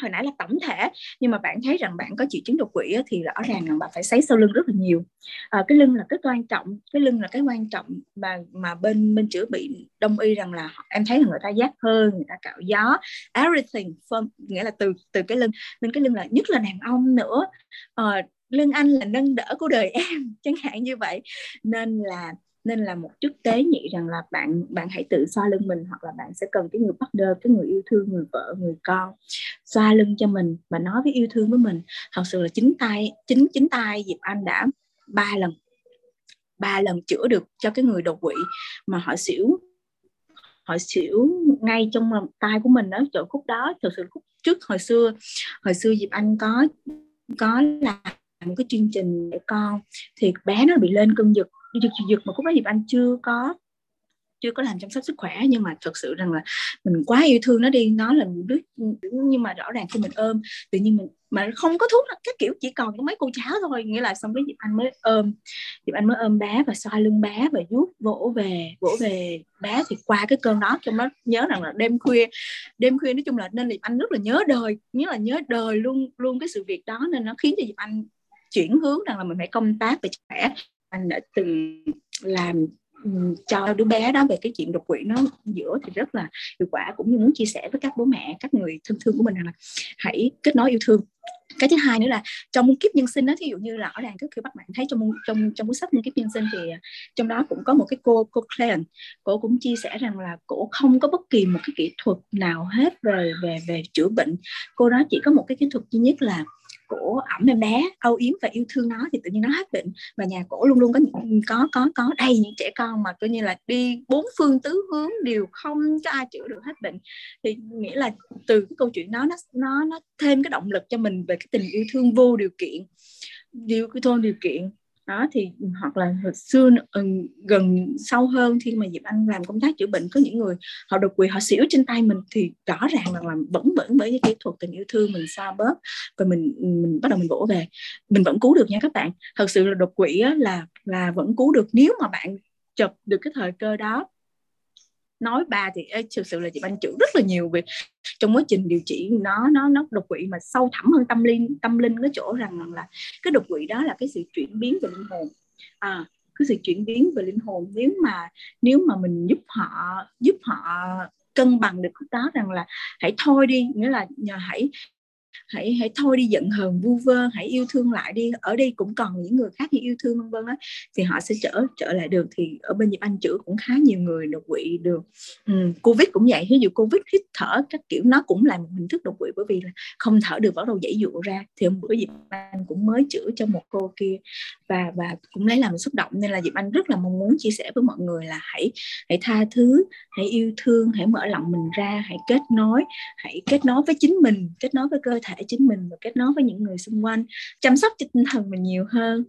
Hồi nãy là tổng thể nhưng mà bạn thấy rằng bạn có triệu chứng đột quỵ thì rõ ràng là bạn phải sấy sau lưng rất là nhiều. À, cái lưng là cái quan trọng cái lưng là cái quan trọng mà mà bên bên chữa bị đông y rằng là em thấy là người ta giác hơn người ta cạo gió everything from nghĩa là từ từ cái lưng. Nên cái lưng là nhất là đàn ông nữa. À, lưng anh là nâng đỡ của đời em, chẳng hạn như vậy. Nên là nên là một chút tế nhị rằng là bạn bạn hãy tự xoa lưng mình, hoặc là bạn sẽ cần cái người partner, cái người yêu thương, người vợ, người con xoa lưng cho mình và nói với yêu thương với mình. Thật sự là chính tay, chính chính tay Diệp Anh đã ba lần ba lần chữa được cho cái người đột quỵ mà họ xỉu họ xỉu ngay trong tay của mình đó. Chỗ khúc đó, thật sự khúc trước hồi xưa hồi xưa Diệp Anh có có làm một cái chương trình để con. Thì bé nó bị lên cơn giật giật giật mà cũng đó dịp Anh chưa có chưa có làm chăm sóc sức khỏe. Nhưng mà thật sự rằng là mình quá yêu thương nó đi, nó là một đứa nhưng mà rõ ràng khi mình ôm, tự nhiên mình, mà không có thuốc các kiểu chỉ còn có mấy cô cháu thôi. Nghĩa là xong cái dịp Anh mới ôm, dịp Anh mới ôm bé và xoa lưng bé và vuốt vỗ về vỗ về bé thì qua cái cơn đó. Trong đó nhớ rằng là đêm khuya đêm khuya nói chung là nên là Anh rất là nhớ đời nhớ là nhớ đời luôn luôn cái sự việc đó. Nên nó khiến cho dịp Anh chuyển hướng rằng là mình phải công tác về sức khỏe. Anh đã từng làm cho đứa bé đó về cái chuyện đột quỵ nó giữa thì rất là hiệu quả, cũng như muốn chia sẻ với các bố mẹ, các người thân thương của mình là hãy kết nối yêu thương. Cái thứ hai nữa là trong kiếp nhân sinh đó thí dụ như rõ ràng khi các bạn thấy trong trong trong cuốn sách muôn kiếp nhân sinh thì à, trong đó cũng có một cái cô cô Claire cô cũng chia sẻ rằng là cô không có bất kỳ một cái kỹ thuật nào hết về về về chữa bệnh. Cô đó chỉ có một cái kỹ thuật duy nhất là cổ ẩm em bé, âu yếm và yêu thương nó thì tự nhiên nó hết bệnh. Và nhà cổ luôn luôn có có có có đầy những trẻ con mà coi như là đi bốn phương tứ hướng đều không có ai chữa được hết bệnh. Thì nghĩa là từ cái câu chuyện đó, nó nó nó thêm cái động lực cho mình về cái tình yêu thương vô điều kiện. Điều cái thôn điều kiện đó thì ừ, hoặc là hồi xưa ừ, gần sâu hơn khi mà Diệp Anh làm công tác chữa bệnh có những người họ đột quỵ họ xỉu trên tay mình thì rõ ràng là, là vẫn vẫn với cái kỹ thuật tình yêu thương mình xoa bóp và mình ừ, mình bắt đầu mình vỗ về. Mình vẫn cứu được nha các bạn. Thật sự là đột quỵ là là vẫn cứu được nếu mà bạn chụp được cái thời cơ đó nói ba thì thực sự là chị ban chữ rất là nhiều việc. Trong quá trình điều trị, nó nó nó đột quỵ mà sâu thẳm hơn tâm linh tâm linh cái chỗ rằng là cái đột quỵ đó là cái sự chuyển biến về linh hồn. À cái sự chuyển biến về linh hồn nếu mà nếu mà mình giúp họ giúp họ cân bằng được cái đó rằng là hãy thôi đi, nghĩa là nhờ hãy hãy hãy thôi đi giận hờn vu vơ hãy yêu thương lại đi. Ở đây cũng còn những người khác như yêu thương vân vân á thì họ sẽ trở trở lại được. Thì ở bên Nhật Anh chữa cũng khá nhiều người đột quỵ được. Ừ, covid cũng vậy ví dụ covid hít thở các kiểu nó cũng là một hình thức đột quỵ bởi vì là không thở được bắt đầu dãy dụ ra. Thì hôm bữa Diệp Anh cũng mới chữa cho một cô kia và và cũng lấy làm xúc động. Nên là Diệp Anh rất là mong muốn chia sẻ với mọi người là hãy hãy tha thứ hãy yêu thương hãy mở lòng mình ra hãy kết nối hãy kết nối với chính mình kết nối với cơ thể chính mình và kết nối với những người xung quanh chăm sóc cho tinh thần mình nhiều hơn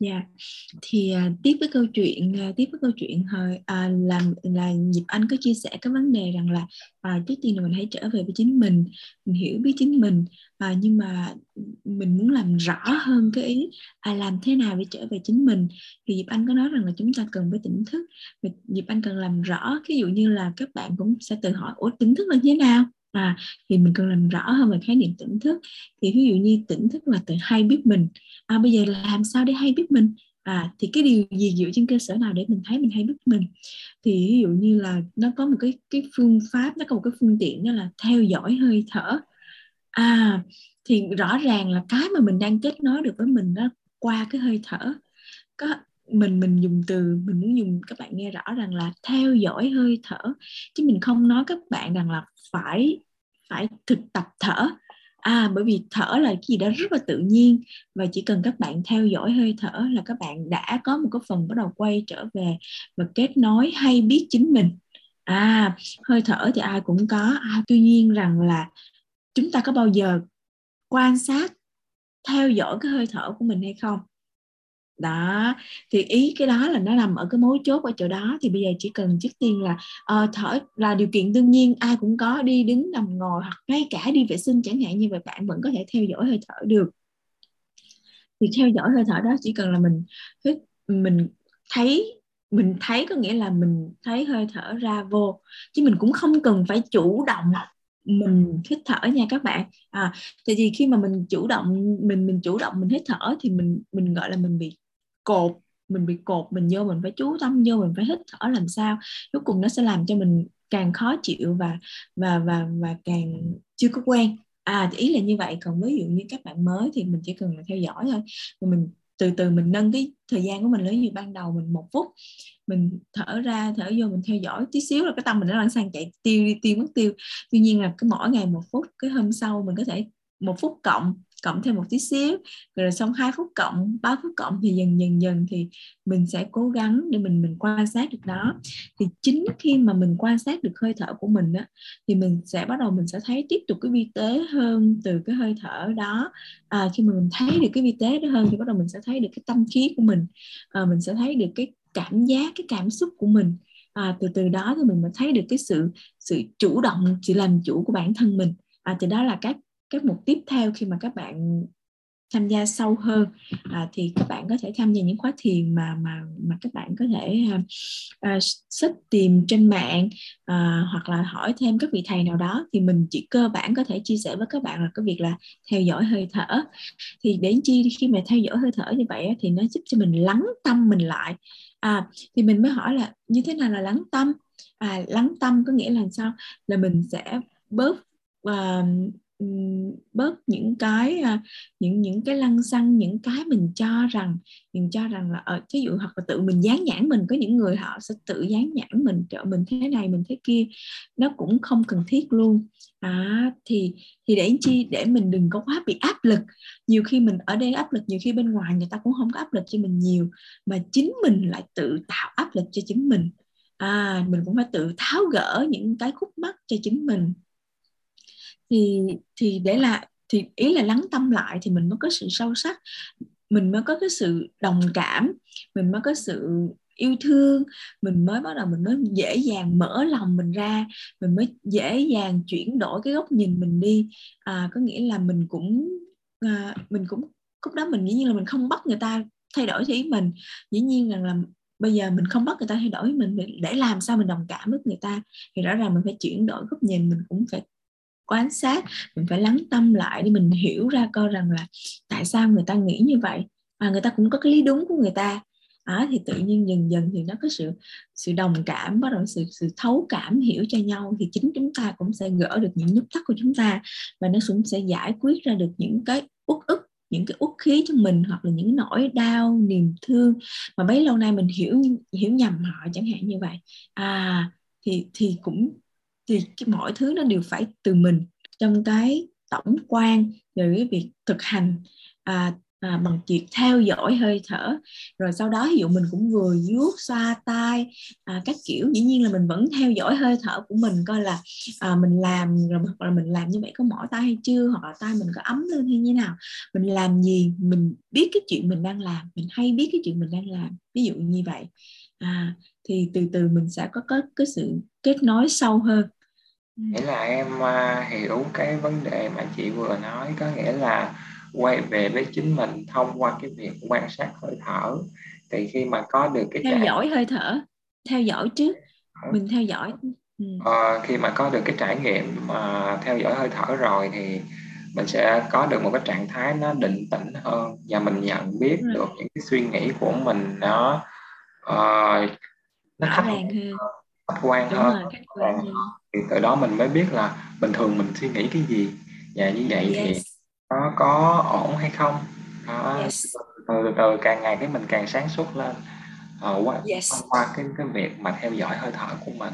Dạ, yeah. thì uh, tiếp với câu chuyện uh, tiếp với câu chuyện hồi à, uh, làm là Diệp Anh có chia sẻ cái vấn đề rằng là uh, trước tiên là mình hãy trở về với chính mình, mình hiểu biết chính mình, uh, nhưng mà mình muốn làm rõ hơn cái ý à, làm thế nào để trở về chính mình thì Diệp Anh có nói rằng là chúng ta cần phải tỉnh thức, Diệp Anh cần làm rõ, ví dụ như là các bạn cũng sẽ tự hỏi, ủa tỉnh thức là thế nào? À thì mình cần làm rõ hơn về khái niệm tỉnh thức. Thì ví dụ như tỉnh thức là tự hay biết mình. À bây giờ làm sao để hay biết mình? À thì cái điều gì dựa trên cơ sở nào để mình thấy mình hay biết mình? Thì ví dụ như là nó có một cái cái phương pháp, nó có một cái phương tiện đó là theo dõi hơi thở. À thì rõ ràng là cái mà mình đang kết nối được với mình đó, qua cái hơi thở. Có mình mình dùng từ mình muốn dùng các bạn nghe rõ rằng là theo dõi hơi thở. Chứ mình không nói các bạn rằng là phải phải thực tập thở. À bởi vì thở là cái gì đó rất là tự nhiên và chỉ cần các bạn theo dõi hơi thở là các bạn đã có một cái phần bắt đầu quay trở về và kết nối hay biết chính mình. À hơi thở thì ai cũng có. À, tuy nhiên rằng là chúng ta có bao giờ quan sát theo dõi cái hơi thở của mình hay không? Đó thì ý cái đó là nó nằm ở cái mối chốt ở chỗ đó. Thì bây giờ chỉ cần trước tiên là uh, thở là điều kiện đương nhiên ai cũng có đi đứng nằm ngồi hoặc ngay cả đi vệ sinh chẳng hạn như vậy bạn vẫn có thể theo dõi hơi thở được. Thì theo dõi hơi thở đó chỉ cần là mình hít mình thấy mình thấy có nghĩa là mình thấy hơi thở ra vô. Chứ mình cũng không cần phải chủ động mình hít thở nha các bạn. À tại vì khi mà mình chủ động mình mình chủ động mình hít thở thì mình mình gọi là mình bị cột, mình bị cột, mình vô mình phải chú tâm, vô mình phải hít thở làm sao. Cuối cùng nó sẽ làm cho mình càng khó chịu và và và và càng chưa có quen. À thì ý là như vậy. Còn ví dụ như các bạn mới thì mình chỉ cần là theo dõi thôi. Và mình từ từ mình nâng cái thời gian của mình lấy như ban đầu mình một phút, mình thở ra, thở vô mình theo dõi tí xíu là cái tâm mình nó đang sang chạy tiêu, đi tiêu mất tiêu. Tuy nhiên là cái mỗi ngày một phút, cái hôm sau mình có thể một phút cộng cộng thêm một tí xíu. Rồi xong 2 phút cộng 3 phút cộng thì dần dần dần thì mình sẽ cố gắng để mình mình quan sát được đó thì chính khi mà mình quan sát được hơi thở của mình á thì mình sẽ bắt đầu mình sẽ thấy tiếp tục cái vi tế hơn từ cái hơi thở đó. À, khi mà mình thấy được cái vi tế đó hơn thì bắt đầu mình sẽ thấy được cái tâm trí của mình. À, mình sẽ thấy được cái cảm giác cái cảm xúc của mình. À, từ từ đó thì mình mới thấy được cái sự sự chủ động sự làm chủ của bản thân mình. À, thì đó là các các mục tiếp theo khi mà các bạn tham gia sâu hơn à, thì các bạn có thể tham gia những khóa thiền mà mà mà các bạn có thể à, uh, tìm trên mạng à, hoặc là hỏi thêm các vị thầy nào đó. Thì mình chỉ cơ bản có thể chia sẻ với các bạn là cái việc là theo dõi hơi thở. Thì đến chi khi mà theo dõi hơi thở như vậy thì nó giúp cho mình lắng tâm mình lại. À thì mình mới hỏi là như thế nào là lắng tâm? À lắng tâm có nghĩa là sao? Là mình sẽ bớt uh, bớt những cái à, những những cái lăng xăng những cái mình cho rằng mình cho rằng là ở ờ, ví dụ hoặc là tự mình dán nhãn mình có những người họ sẽ tự dán nhãn mình trợ mình thế này mình thế kia. Nó cũng không cần thiết luôn. À, thì thì để chi? Để mình đừng có quá bị áp lực. Nhiều khi mình ở đây áp lực nhiều khi bên ngoài người ta cũng không có áp lực cho mình nhiều mà chính mình lại tự tạo áp lực cho chính mình. À mình cũng phải tự tháo gỡ những cái khúc mắc cho chính mình thì thì để là thì ý là lắng tâm lại thì mình mới có sự sâu sắc mình mới có cái sự đồng cảm mình mới có sự yêu thương mình mới bắt đầu mình mới dễ dàng mở lòng mình ra mình mới dễ dàng chuyển đổi cái góc nhìn mình đi. À, có nghĩa là mình cũng à, mình cũng lúc đó mình dĩ nhiên là mình không bắt người ta thay đổi ý mình. Dĩ nhiên rằng là bây giờ mình không bắt người ta thay đổi mình để làm sao mình đồng cảm với người ta thì rõ ràng mình phải chuyển đổi góc nhìn mình cũng phải quan sát mình phải lắng tâm lại để mình hiểu ra coi rằng là tại sao người ta nghĩ như vậy và người ta cũng có cái lý đúng của người ta. À, thì tự nhiên dần dần thì nó có sự sự đồng cảm bắt đầu sự sự thấu cảm hiểu cho nhau thì chính chúng ta cũng sẽ gỡ được những nút thắt của chúng ta và nó cũng sẽ giải quyết ra được những cái uất ức những cái uất khí trong mình hoặc là những nỗi đau niềm thương mà bấy lâu nay mình hiểu hiểu nhầm họ chẳng hạn như vậy. À thì thì cũng thì cái mọi thứ nó đều phải từ mình trong cái tổng quan về cái việc thực hành à, à, bằng việc theo dõi hơi thở. Rồi sau đó ví dụ mình cũng vừa vuốt xoa tay à, các kiểu dĩ nhiên là mình vẫn theo dõi hơi thở của mình coi là à, mình làm rồi hoặc là mình làm như vậy có mỏi tay hay chưa hoặc là tay mình có ấm lên hay như nào mình làm gì mình biết cái chuyện mình đang làm mình hay biết cái chuyện mình đang làm ví dụ như vậy. À, thì từ từ mình sẽ có có cái sự kết nối sâu hơn nghĩa là em uh, hiểu cái vấn đề mà chị vừa nói có nghĩa là quay về với chính mình thông qua cái việc quan sát hơi thở. Thì khi mà có được cái theo trải... dõi hơi thở theo dõi trước mình theo dõi. Ừ. uh, khi mà có được cái trải nghiệm uh, theo dõi hơi thở rồi thì mình sẽ có được một cái trạng thái nó định tĩnh hơn. Và mình nhận biết ừ. được những cái suy nghĩ của mình nó uh, nó khách hơn. khách quan hơn thì từ đó mình mới biết là bình thường mình suy nghĩ cái gì và như vậy yes. thì nó có ổn hay không đó. Yes. từ từ càng ngày cái mình càng sáng suốt lên uh, qua, yes. qua cái cái việc mà theo dõi hơi thở của mình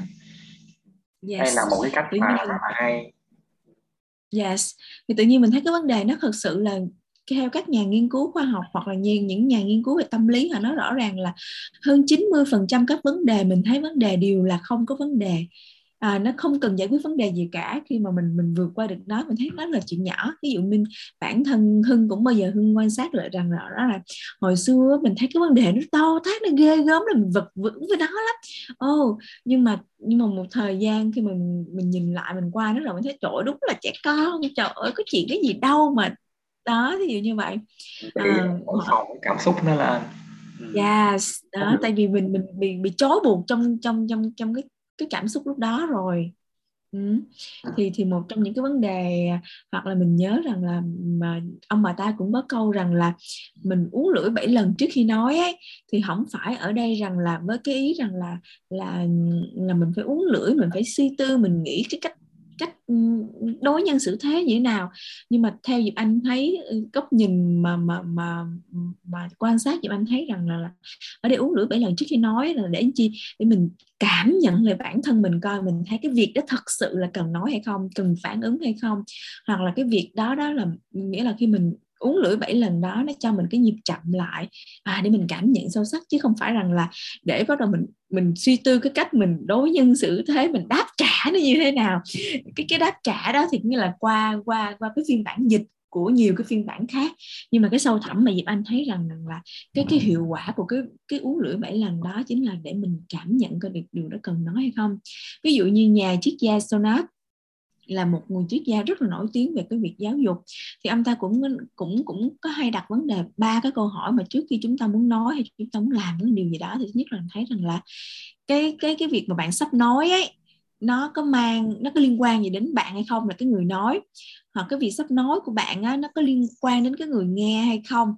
yes. đây là một cái cách mà rất là hay yes thì tự nhiên mình thấy cái vấn đề nó thật sự là theo các nhà nghiên cứu khoa học hoặc là những nhà nghiên cứu về tâm lý họ nói rõ ràng là hơn 90% các vấn đề mình thấy vấn đề đều là không có vấn đề à, nó không cần giải quyết vấn đề gì cả. Khi mà mình mình vượt qua được nó mình thấy nó là chuyện nhỏ. Ví dụ mình bản thân hưng cũng bao giờ hưng quan sát lại rằng là đó là hồi xưa mình thấy cái vấn đề nó to thác nó ghê gớm là mình vật vững với nó lắm. Ô oh, nhưng mà nhưng mà một thời gian khi mình mình nhìn lại mình qua nó rồi mình thấy trời đúng là trẻ con trời ơi có chuyện cái gì đâu mà đó. Ví dụ như vậy. À, họ cảm xúc nó là yes đó tại vì mình mình bị bị trói buộc trong trong trong trong cái cái cảm xúc lúc đó rồi ừ. thì thì một trong những cái vấn đề hoặc là mình nhớ rằng là mà ông bà ta cũng có câu rằng là mình uống lưỡi bảy lần trước khi nói ấy thì không phải ở đây rằng là với cái ý rằng là là là mình phải uống lưỡi mình phải suy tư mình nghĩ cái cách cách đối nhân xử thế như thế nào. Nhưng mà theo dịp Anh thấy ừ, góc nhìn mà mà mà mà quan sát dịp Anh thấy rằng là, là ở đây uống lưỡi bảy lần trước khi nói là để chi? Để mình cảm nhận về bản thân mình coi mình thấy cái việc đó thật sự là cần nói hay không cần phản ứng hay không? Hoặc là cái việc đó đó là nghĩa là khi mình uống lưỡi bảy lần đó nó cho mình cái nhịp chậm lại à, để mình cảm nhận sâu sắc chứ không phải rằng là để bắt đầu mình mình suy tư cái cách mình đối nhân xử thế mình đáp trả nó như thế nào. Cái cái đáp trả đó thì như là qua qua qua cái phiên bản dịch của nhiều cái phiên bản khác. Nhưng mà cái sâu thẳm mà Diệp Anh thấy rằng, rằng là cái cái hiệu quả của cái cái uống lưỡi bảy lần đó chính là để mình cảm nhận coi được điều đó cần nói hay không. Ví dụ như nhà chiếc gia Sonat là một người triết gia rất là nổi tiếng về cái việc giáo dục. Thì ông ta cũng cũng cũng có hay đặt vấn đề ba cái câu hỏi mà trước khi chúng ta muốn nói hay chúng ta muốn làm cái điều gì đó thì thứ nhất là thấy rằng là cái cái cái việc mà bạn sắp nói ấy nó có mang nó có liên quan gì đến bạn hay không là cái người nói. Hoặc cái việc sắp nói của bạn á, nó có liên quan đến cái người nghe hay không.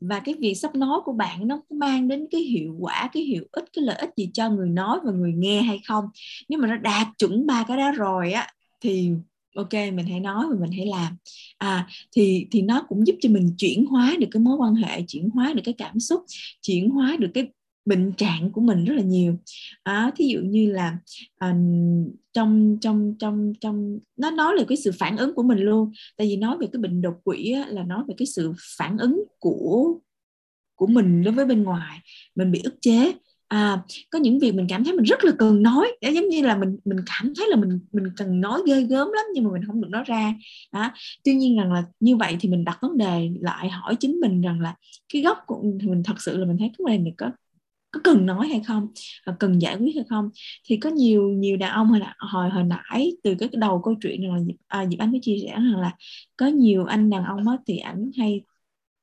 Và cái việc sắp nói của bạn nó có mang đến cái hiệu quả cái hiệu ích cái lợi ích gì cho người nói và người nghe hay không. Nếu mà nó đạt chuẩn ba cái đó rồi á thì ok mình hãy nói và mình hãy làm. À thì thì nó cũng giúp cho mình chuyển hóa được cái mối quan hệ chuyển hóa được cái cảm xúc chuyển hóa được cái bệnh trạng của mình rất là nhiều. À, thí dụ như là à, trong trong trong trong nó nói là cái sự phản ứng của mình luôn. Tại vì nói về cái bệnh đột quỵ á, là nói về cái sự phản ứng của của mình đối với bên ngoài. Mình bị ức chế à, có những việc mình cảm thấy mình rất là cần nói. Để giống như là mình mình cảm thấy là mình mình cần nói ghê gớm lắm nhưng mà mình không được nói ra. À, tuy nhiên rằng là như vậy thì mình đặt vấn đề lại hỏi chính mình rằng là cái gốc của mình thật sự là mình thấy cái vấn đề này có có cần nói hay không cần giải quyết hay không. Thì có nhiều nhiều đàn ông hồi hồi hồi nãy từ cái đầu câu chuyện là à, Diệp Anh có chia sẻ rằng là có nhiều anh đàn ông á, thì ảnh hay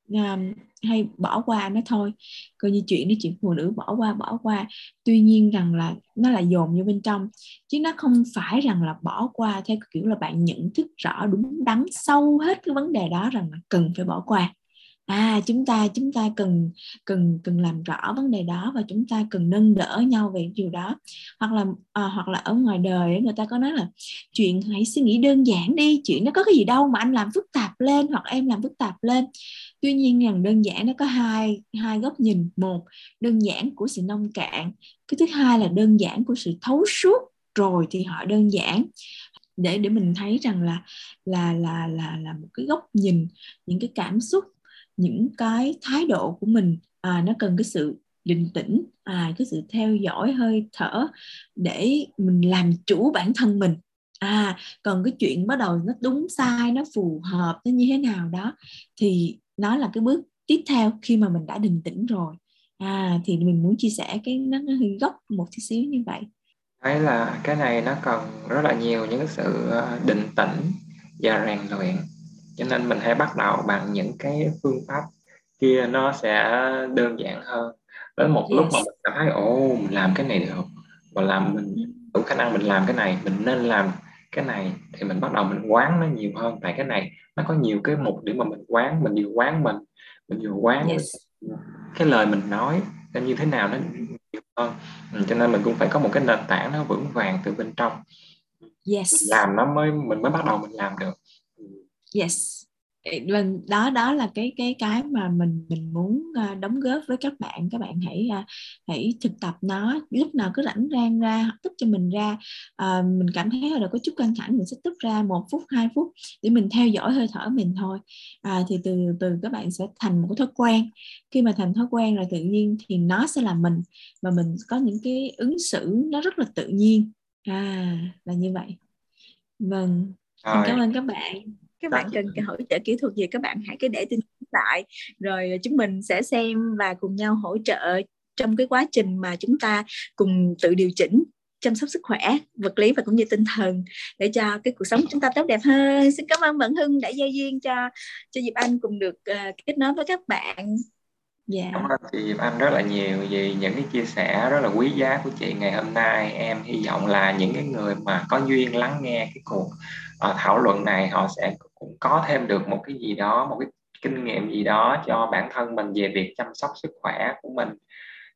um, hay bỏ qua nó thôi. Coi như chuyện nói chuyện phụ nữ bỏ qua bỏ qua. Tuy nhiên rằng là nó là dồn như bên trong. Chứ nó không phải rằng là bỏ qua theo kiểu là bạn nhận thức rõ đúng đắn sâu hết cái vấn đề đó rằng là cần phải bỏ qua à chúng ta chúng ta cần cần cần làm rõ vấn đề đó và chúng ta cần nâng đỡ nhau về điều đó. Hoặc là à, hoặc là ở ngoài đời người ta có nói là chuyện hãy suy nghĩ đơn giản đi chuyện nó có cái gì đâu mà anh làm phức tạp lên hoặc em làm phức tạp lên. Tuy nhiên rằng đơn giản nó có hai hai góc nhìn. Một đơn giản của sự nông cạn. Cái thứ hai là đơn giản của sự thấu suốt. Rồi thì họ đơn giản. Để để mình thấy rằng là là là là là một cái góc nhìn những cái cảm xúc những cái thái độ của mình à, nó cần cái sự định tĩnh à, cái sự theo dõi hơi thở để mình làm chủ bản thân mình. À còn cái chuyện bắt đầu nó đúng sai nó phù hợp nó như thế nào đó thì nó là cái bước tiếp theo khi mà mình đã định tĩnh rồi. À thì mình muốn chia sẻ cái nó, nó hơi gốc một chút xíu như vậy. Thấy là cái này nó cần rất là nhiều những cái sự à, định tĩnh và rèn luyện cho nên mình hãy bắt đầu bằng những cái phương pháp kia nó sẽ đơn giản hơn đến một yes. lúc mà mình cảm thấy ồ mình làm cái này được và làm mình đủ khả năng mình làm cái này mình nên làm cái này thì mình bắt đầu mình quán nó nhiều hơn tại cái này nó có nhiều cái mục để mà mình quán mình vừa quán mình mình vừa quán yes. cái lời mình nói nên như thế nào nó nhiều hơn ừ, cho nên mình cũng phải có một cái nền tảng nó vững vàng từ bên trong yes. làm nó mới mình mới bắt đầu mình làm được yes. Mình đó đó là cái cái cái mà mình mình muốn uh, đóng góp với các bạn. Các bạn hãy uh, hãy thực tập nó. Lúc nào cứ rảnh rang ra tức cho mình ra. Uh, mình cảm thấy là có chút căng thẳng mình sẽ tức ra một phút hai phút để mình theo dõi hơi thở mình thôi. À, thì từ từ các bạn sẽ thành một thói quen. Khi mà thành thói quen rồi tự nhiên thì nó sẽ là mình. Và mình có những cái ứng xử nó rất là tự nhiên. À là như vậy. Vâng. Cảm ơn các bạn các bạn cần hỗ trợ kỹ thuật gì các bạn hãy cứ để tin lại. Rồi chúng mình sẽ xem và cùng nhau hỗ trợ trong cái quá trình mà chúng ta cùng tự điều chỉnh chăm sóc sức khỏe vật lý và cũng như tinh thần để cho cái cuộc sống chúng ta tốt đẹp hơn. Xin cảm ơn bạn Hưng đã giao duyên cho cho Diệp Anh cùng được uh, kết nối với các bạn. Dạ. Yeah. cảm ơn chị Diệp Anh rất là nhiều vì những cái chia sẻ rất là quý giá của chị ngày hôm nay. Em hy vọng là những cái người mà có duyên lắng nghe cái cuộc uh, thảo luận này họ sẽ cũng có thêm được một cái gì đó một cái kinh nghiệm gì đó cho bản thân mình về việc chăm sóc sức khỏe của mình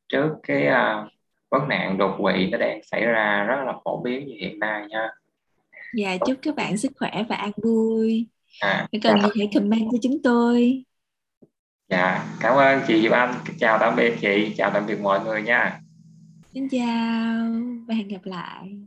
trước cái uh, vấn nạn đột quỵ nó đang xảy ra rất là phổ biến như hiện nay nha. Dạ chúc các bạn sức khỏe và an vui. À, cần dạ. hãy comment cho chúng tôi. Dạ cảm ơn chị Diệu Anh. Chào tạm biệt chị chào tạm biệt mọi người nha. Xin chào và hẹn gặp lại